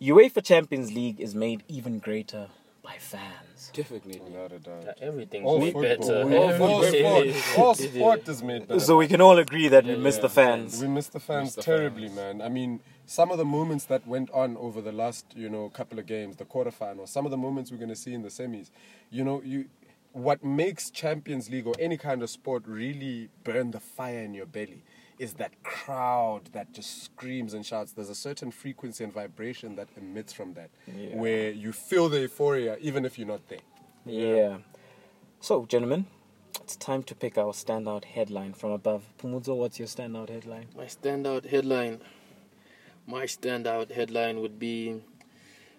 A: UEFA Champions League is made even greater by fans.
D: Definitely.
C: Without a doubt.
B: Uh, everything's
C: All
B: way
C: football,
B: better.
C: all, all
B: Everything-
C: sport, all sport is made better.
A: So we can all agree that we
B: Yeah,
A: miss
B: yeah.
A: the fans.
C: We missed the fans
D: Missed the
C: terribly,
D: fans.
C: man. I mean, some of the moments that went on over the last, you know, couple of games, the quarterfinals, some of the moments we're going to see in the semis. You know, you what makes Champions League or any kind of sport really burn the fire in your belly is that crowd that just screams and shouts. There's a certain frequency and vibration that emits from that,
A: Yeah.
C: where you feel the euphoria even if you're not there.
A: Yeah. So, gentlemen, it's time to pick our standout headline from above. Pumuzo, what's your standout headline?
B: My standout headline. My standout headline would be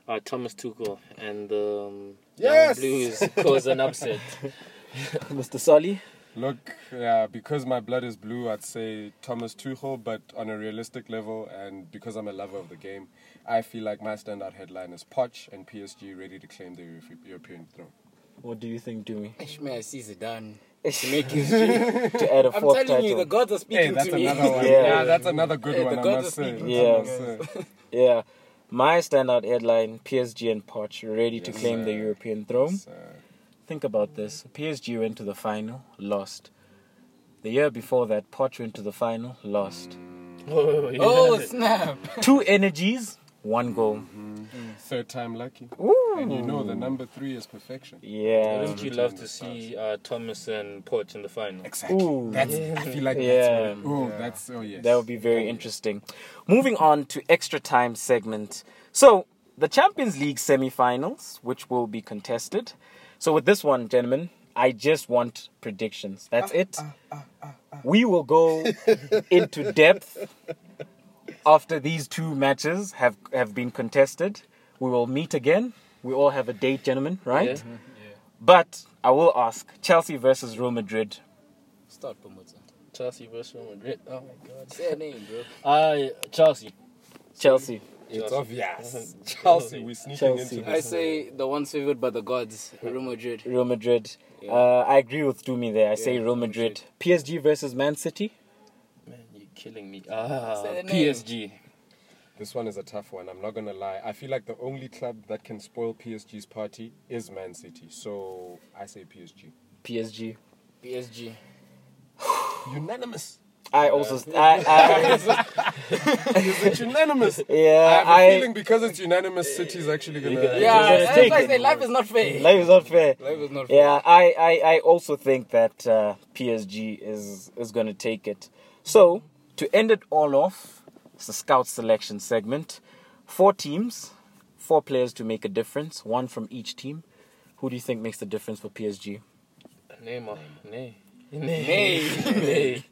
B: uh, Thomas Tuchel and um, Young
C: Yes!
B: Blues cause an upset.
A: Mr. Solly?
C: Look, yeah, because my blood is blue, I'd say Thomas Tuchel, but on a realistic level, and because I'm a lover of the game, I feel like my standout headline is Poch and PSG ready to claim the European throne.
A: What do you think, Dumi?
D: Ish, May I see Zidane to
A: to
D: make history.
A: add a
D: I'm
A: fourth
D: telling
A: title.
D: you, the gods are speaking
C: Hey, that's
D: to me.
C: one.
A: Yeah.
C: Yeah, that's another good
D: Hey,
C: one,
D: the
C: I
D: gods
C: must
D: are speaking
A: to
C: I
A: me,
C: must
D: guys.
C: say.
A: Yeah. My standout headline PSG and Poch ready to
C: Yes,
A: claim the. European throne.
C: Yes,
A: think about this. PSG went to the final, lost. The year before that, Poch went to the final, lost.
D: Oh, oh snap!
A: Two energies, one goal. Mm-hmm.
C: Third time lucky.
A: Ooh.
C: And you know the oh. number three is perfection.
A: Yeah.
B: Wouldn't you love to see uh, Thomas and Poch in the final?
C: Exactly.
A: Ooh.
C: That's. I feel like
A: Yeah.
C: that's. What, oh, that's. Oh yes.
A: That would be very interesting. Moving on to extra time segment. So, the Champions League semi-finals, which will be contested. So, with this one, gentlemen, I just want predictions. That's ah, it. Ah, ah, we will go into depth after these two matches have have been contested. We will meet again. We all have a date, gentlemen, right?
B: Yeah.
A: But I will ask Chelsea versus Real Madrid.
D: Start promoting.
B: Chelsea versus Real Madrid. Oh my God.
D: Say a name, bro.
B: I Chelsea.
A: Chelsea.
C: It's obvious. Chelsea, we're sneaking
A: Chelsea.
C: into
D: I say the one's favored by the gods, Real Madrid.
A: Real Madrid.
D: Yeah.
A: Uh, I agree with Dumi there. I say
D: Yeah,
A: Real
D: Real
A: Madrid. PSG versus Man City.
B: Man, you're killing me. Ah,
D: Say the name.
B: PSG.
C: This one is a tough one. I'm not gonna lie. I feel like the only club that can spoil PSG's party is Man City. So I say PSG.
A: PSG.
D: PSG.
C: Unanimous.
A: I also. I, I,
C: Is it unanimous? I
A: yeah.
C: have a
A: I.
C: feeling because it's unanimous, City's actually gonna.
B: gonna-
D: Yeah,
A: gonna
D: that's
A: take
D: why I
A: it.
D: say life is not fair.
A: Life is not fair.
D: Life is not fair.
A: Yeah, I, I, I also think that uh, PSG is is going to take it. So to end it all off, it's the scout selection segment. Four teams, four players to make a difference. One from each team. Who do you think makes the difference for PSG?
B: Neymar. Nay.
D: Nay.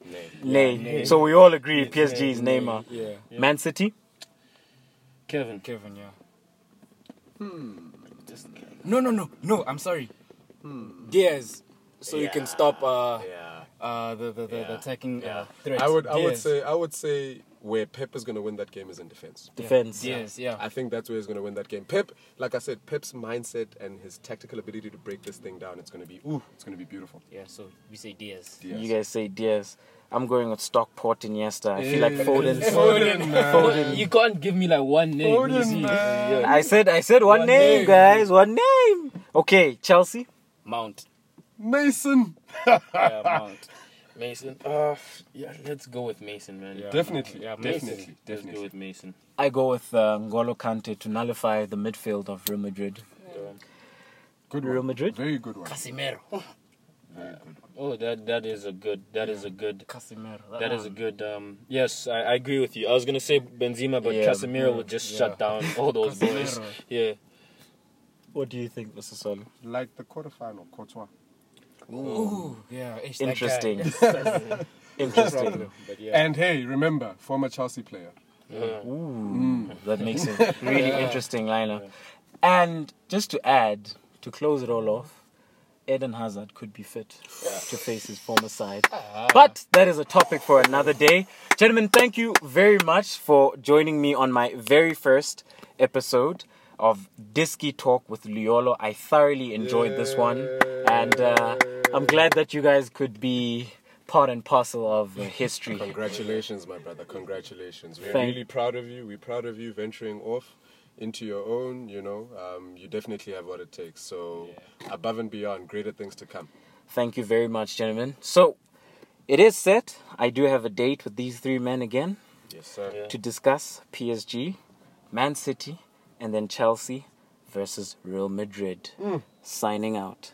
B: Nay.
A: Nay. So we all agree PSG is Neymar.
D: Yeah.
A: Man City.
B: Kevin.
D: Kevin, yeah. Hmm. No, no, no, no. I'm sorry. Hmm. Dias, so you can stop uh,
C: Yeah.
D: uh, the, the, the, the attacking
C: Yeah.
D: uh, threat.
C: I would I would say I would say where Pep is gonna win that game is in defense.
A: Defense.
D: yes, yeah.
C: I think that's where he's going to win that game. Pep, like I said, Pep's mindset and his tactical ability to break this thing down, it's going to be, ooh, it's going to be beautiful.
D: Yeah, so we say Dias.
C: Dias.
A: You guys say Dias. I'm going with Stockport in Iniesta. I feel like
C: Yeah.
A: Foden.
C: Foden, man.
B: Foden. You can't give me like one name.
C: Foden,
B: easy.
C: man.
A: I said I said one,
B: One
A: name,
B: name.
A: guys. One name. Okay, Chelsea.
D: Mount.
C: Mason.
D: Yeah, Mount.
B: Mason. Uh, yeah, let's go with Mason, man.
D: Yeah.
C: Definitely,
D: Yeah,
C: definitely,
B: Let's go with Mason.
A: I go with uh, Ngolo Kante to nullify the midfield of Real Madrid.
C: Good
A: Real
C: one.
A: Madrid?
C: Very good one.
D: Casemiro.
B: Oh, that that is a good. That is a good.
D: Casemiro.
B: That is a good. Um, yes, I, I agree with you. I was gonna say Benzema, but
A: Yeah,
B: Casemiro would just shut down all those boys. Yeah.
A: What do you think, Mr. Solo?
C: Like the quarterfinal, Courtois.
D: Ooh, yeah. it's.
A: Interesting. Interesting.
D: yeah.
C: And hey, remember, former Chelsea player.
A: Ooh, mm. that makes it really interesting lineup. And just to add, to close it all off, Eden Hazard could be fit to face his former side. Ah. But that is a topic for another day. Gentlemen, thank you very much for joining me on my very first episode of Disky Talk with Liolo. I thoroughly enjoyed this one. And uh, I'm glad that you guys could be part and parcel of history.
C: Congratulations, my brother. Congratulations. We're
A: Thank-
C: really proud of you. We're proud of you venturing off into your own. You know, um, you definitely have what it takes. So, above and beyond, greater things to come.
A: Thank you very much, gentlemen. So, it is set. I do have a date with these three men again
C: Yes, sir.
B: Yeah.
A: to discuss PSG, Man City, and then Chelsea versus Real Madrid. Mm. Signing out.